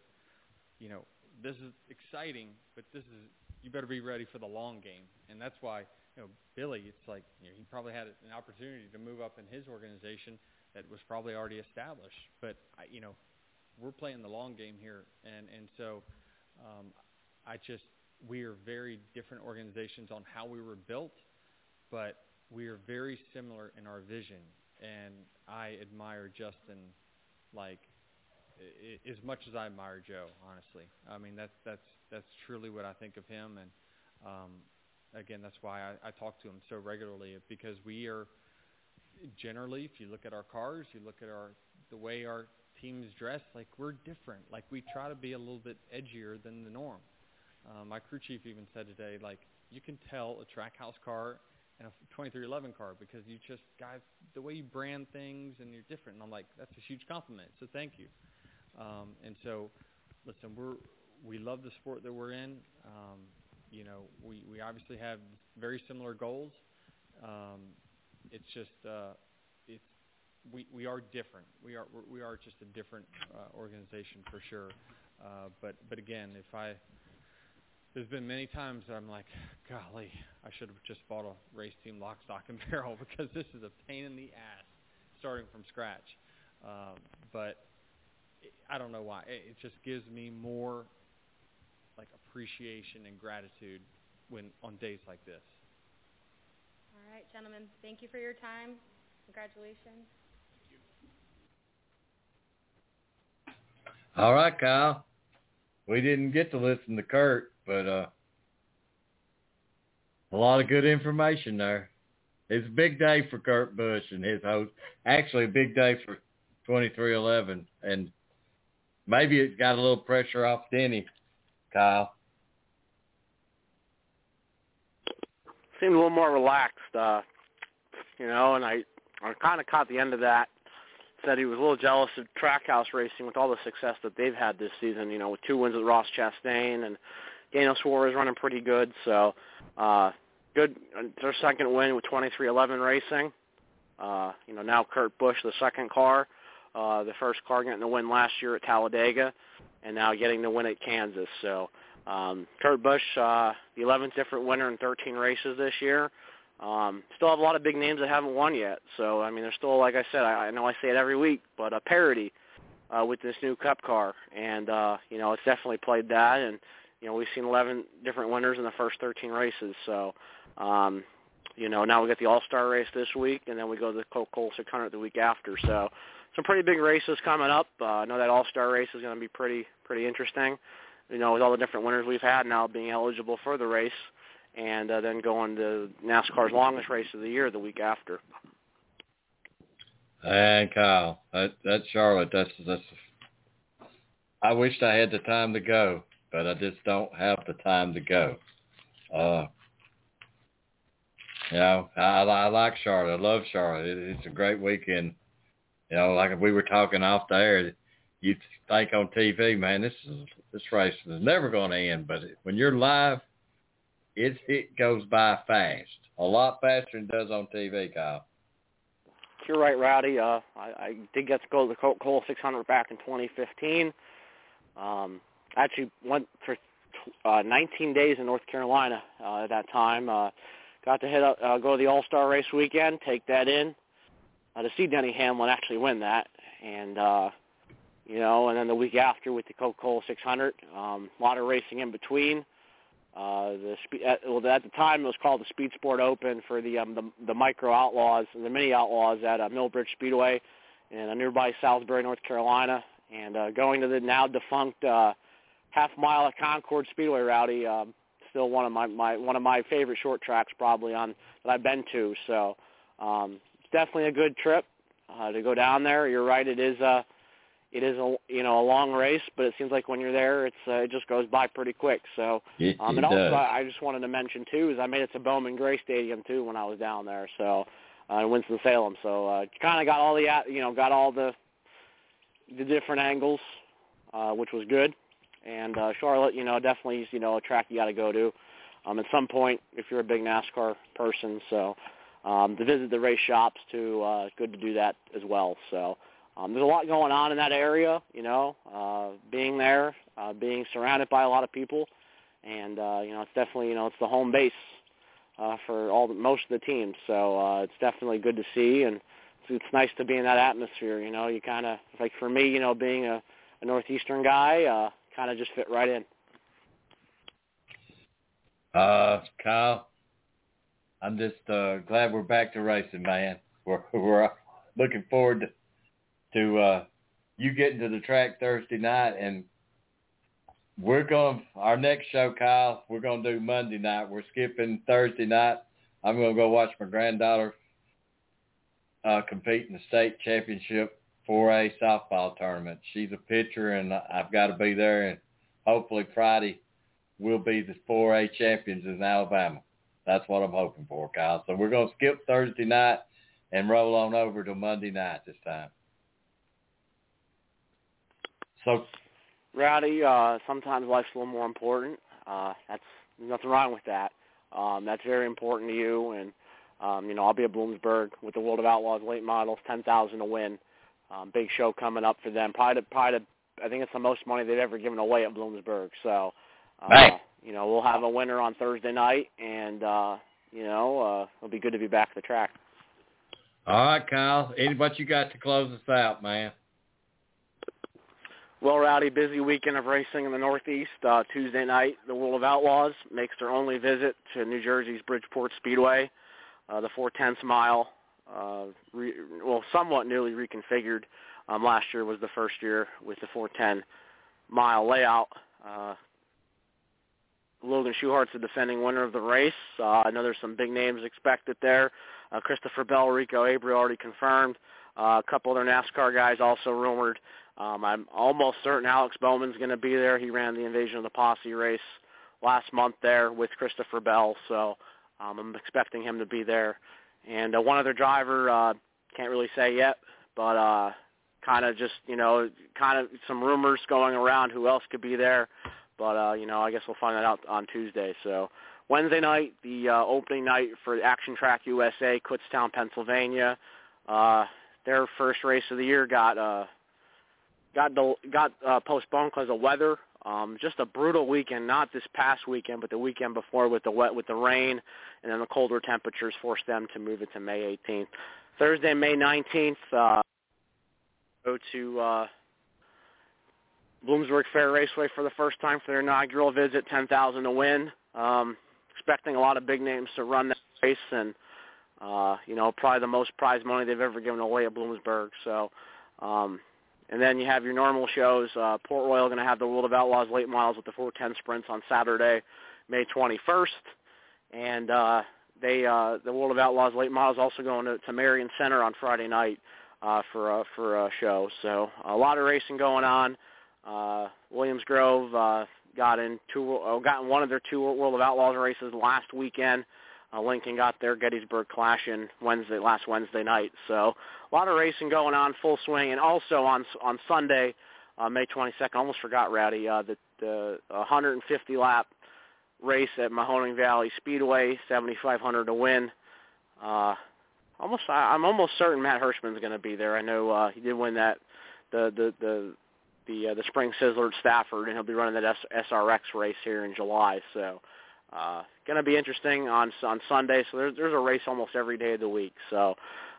you know, this is exciting, but this is you better be ready for the long game, and that's why you know Billy. It's like you know, he probably had an opportunity to move up in his organization that was probably already established, but I, you know, we're playing the long game here, and and so um, I just we are very different organizations on how we were built, but we are very similar in our vision, and I admire Justin like i- as much as I admire Joe. Honestly, I mean that's that's that's truly what I think of him, and um, again, that's why I, I talk to him so regularly because we are generally, if you look at our cars, you look at our the way our teams dress, like we're different. Like we try to be a little bit edgier than the norm. Um, my crew chief even said today, like you can tell a Trackhouse car in a 2311 car because you just guys the way you brand things and you're different. And I'm like, that's a huge compliment. So thank you. Um, and so, listen, we're we love the sport that we're in. Um, you know, we we obviously have very similar goals. Um, it's just uh, it's we we are different. We are we are just a different uh, organization for sure. Uh, but but again, if I there's been many times that I'm like, golly, I should have just bought a race team lock, stock, and barrel because this is a pain in the ass starting from scratch. Um, but it, I don't know why. It, it just gives me more like appreciation and gratitude when on days like this.
All right, gentlemen, thank you for your time. Congratulations.
All right, Kyle. We didn't get to listen to Kurt, but uh, a lot of good information there. It's a big day for Kurt Busch and his host. Actually, a big day for 2311, and maybe it got a little pressure off Denny, Kyle.
Seemed a little more relaxed, uh, you know, and I I kind of caught the end of that. Said he was a little jealous of Trackhouse Racing with all the success that they've had this season. You know, with two wins with Ross Chastain and Daniel Suarez running pretty good. So, uh, good. Their second win with 2311 Racing. Uh, you know, now Kurt Busch, the second car, uh, the first car getting the win last year at Talladega, and now getting the win at Kansas. So, um, Kurt Busch, uh, the 11th different winner in 13 races this year. Um, still have a lot of big names that haven't won yet. So I mean, there's still, like I said, I, I know I say it every week, but a parity uh, with this new Cup car, and uh, you know, it's definitely played that. And you know, we've seen 11 different winners in the first 13 races. So, um, you know, now we get the All-Star race this week, and then we go to the Coca-Cola 600 the week after. So, some pretty big races coming up. Uh, I know that All-Star race is going to be pretty pretty interesting. You know, with all the different winners we've had now being eligible for the race and uh, then going to NASCAR's longest race of the year the week after.
And Kyle, that that's Charlotte. That's that's. I wished I had the time to go, but I just don't have the time to go. Uh, you know, I, I like Charlotte. I love Charlotte. It, it's a great weekend. You know, like we were talking off the air, you think on TV, man, this is this race is never going to end. But when you're live, it it goes by fast, a lot faster than it does on TV, Kyle.
You're right, Rowdy. Uh, I, I did get to go to the Coca-Cola 600 back in 2015. Um, actually went for uh, 19 days in North Carolina uh, at that time. Uh, got to hit up, uh, go to the All-Star Race weekend, take that in, uh, to see Denny Hamlin actually win that, and uh, you know, and then the week after with the Coca-Cola 600, um, a lot of racing in between. Uh, the spe- at, well, at the time it was called the Speed Sport Open for the um, the, the micro outlaws and the mini outlaws at uh, Millbridge Speedway in uh, nearby Salisbury, North Carolina, and uh, going to the now defunct uh, half mile at Concord Speedway. Rowdy, um, still one of my, my one of my favorite short tracks probably on that I've been to. So um, it's definitely a good trip uh, to go down there. You're right, it is. Uh, it is a you know a long race, but it seems like when you're there, it's uh, it just goes by pretty quick. So,
it,
um,
it
and also
does.
I, I just wanted to mention too is I made it to Bowman Gray Stadium too when I was down there. So, uh, in Winston Salem. So, uh, kind of got all the you know got all the the different angles, uh, which was good. And uh, Charlotte, you know, definitely is you know a track you got to go to um, at some point if you're a big NASCAR person. So, um, to visit the race shops too, uh, good to do that as well. So. Um, there's a lot going on in that area, you know, uh, being there, uh, being surrounded by a lot of people, and uh, you know, it's definitely, you know, it's the home base uh, for all the, most of the teams. So uh, it's definitely good to see, and it's, nice to be in that atmosphere. You know, you kind of like for me, you know, being a, a northeastern guy, uh, kind of just fit right in.
Uh, Kyle, I'm just uh, glad we're back to racing, man. We're we're looking forward to to uh, you getting to the track Thursday night, and we're going our next show, Kyle. We're going to do Monday night. We're skipping Thursday night. I'm going to go watch my granddaughter uh, compete in the state championship 4A softball tournament. She's a pitcher, and I've got to be there. And hopefully Friday we'll be the 4A champions in Alabama. That's what I'm hoping for, Kyle. So we're going to skip Thursday night and roll on over to Monday night this time. So,
Rowdy, uh, sometimes life's a little more important. Uh, that's nothing wrong with that. Um, that's very important to you, and um, you know I'll be at Bloomsburg with the World of Outlaws late models, ten thousand to win. Um, big show coming up for them. Probably, to, probably, to, I think it's the most money they've ever given away at Bloomsburg. So, uh,
right.
you know, we'll have a winner on Thursday night, and uh, you know uh, it'll be good to be back at the track.
All right, Kyle. Any what you got to close us out, man?
Well, Rowdy, busy weekend of racing in the Northeast. Uh, Tuesday night, the World of Outlaws makes their only visit to New Jersey's Bridgeport Speedway. Uh, the 410th mile, uh, re- well, somewhat newly reconfigured. Um, last year was the first year with the 410 mile layout. Uh, Logan Schuchart's the defending winner of the race. Uh, I know there's some big names expected there. Uh, Christopher Bell, Rico Abreu already confirmed. Uh, a couple other NASCAR guys also rumored. Um, I'm almost certain Alex Bowman's going to be there. He ran the Invasion of the Posse race last month there with Christopher Bell, so um, I'm expecting him to be there. And uh, one other driver, uh, can't really say yet, but uh, kind of just you know, kind of some rumors going around who else could be there. But uh, you know, I guess we'll find that out on Tuesday. So Wednesday night, the uh, opening night for Action Track USA, Kutztown, Pennsylvania. Uh, their first race of the year got uh, got got uh, postponed because of weather. Um, just a brutal weekend, not this past weekend, but the weekend before with the wet, with the rain, and then the colder temperatures forced them to move it to May 18th. Thursday, May 19th, uh, go to uh, Bloomsburg Fair Raceway for the first time for their inaugural visit, 10,000 to win. Um, expecting a lot of big names to run that race, and uh, you know, probably the most prize money they've ever given away at Bloomsburg. So. Um, and then you have your normal shows. Uh, Port Royal going to have the World of Outlaws late models with the 410 sprints on Saturday, May 21st. And uh, they uh, the World of Outlaws late models also going to, to Marion Center on Friday night uh, for uh, for a show. So a lot of racing going on. Uh, Williams Grove uh, got in two uh, got in one of their two World of Outlaws races last weekend. Uh, Lincoln got their Gettysburg Clash in Wednesday last Wednesday night. So a lot of racing going on, full swing, and also on on Sunday, uh, May 22nd. Almost forgot Rowdy. Uh, the the 150 lap race at Mahoning Valley Speedway, 7,500 to win. Uh, almost, I'm almost certain Matt Hirschman's going to be there. I know uh, he did win that the the the the uh, the Spring Sizzler at Stafford, and he'll be running that SRX race here in July. So uh, going to be interesting on on Sunday. So there's there's a race almost every day of the week. So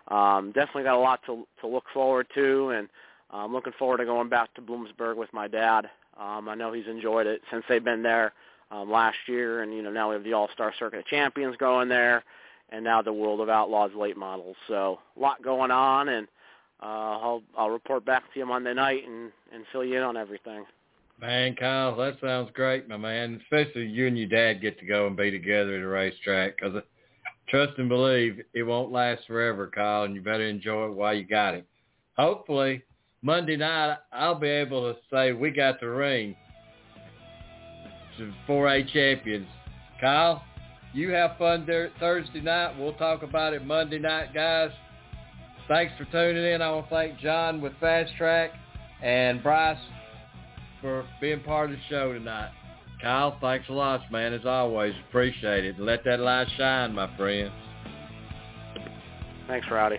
um, definitely got a lot to to look forward to, and I'm looking forward to going back to Bloomsburg with my dad. Um, I know he's enjoyed it since they've been there um, last year, and you know now we have the All Star Circuit of Champions going there, and now the World of Outlaws late models. So a lot going on, and uh, I'll I'll report back to you Monday night and and fill you in on everything.
Man, Kyle, that sounds great, my man. Especially you and your dad get to go and be together at a racetrack because trust and believe it won't last forever, Kyle, and you better enjoy it while you got it. Hopefully, Monday night I'll be able to say we got the ring to 4A champions. Kyle, you have fun there Thursday night. We'll talk about it Monday night, guys. Thanks for tuning in. I want to thank John with Fast Track and Bryce for being part of the show tonight. Kyle, thanks a lot, man, as always. Appreciate it. Let that light shine, my friend.
Thanks, Rowdy.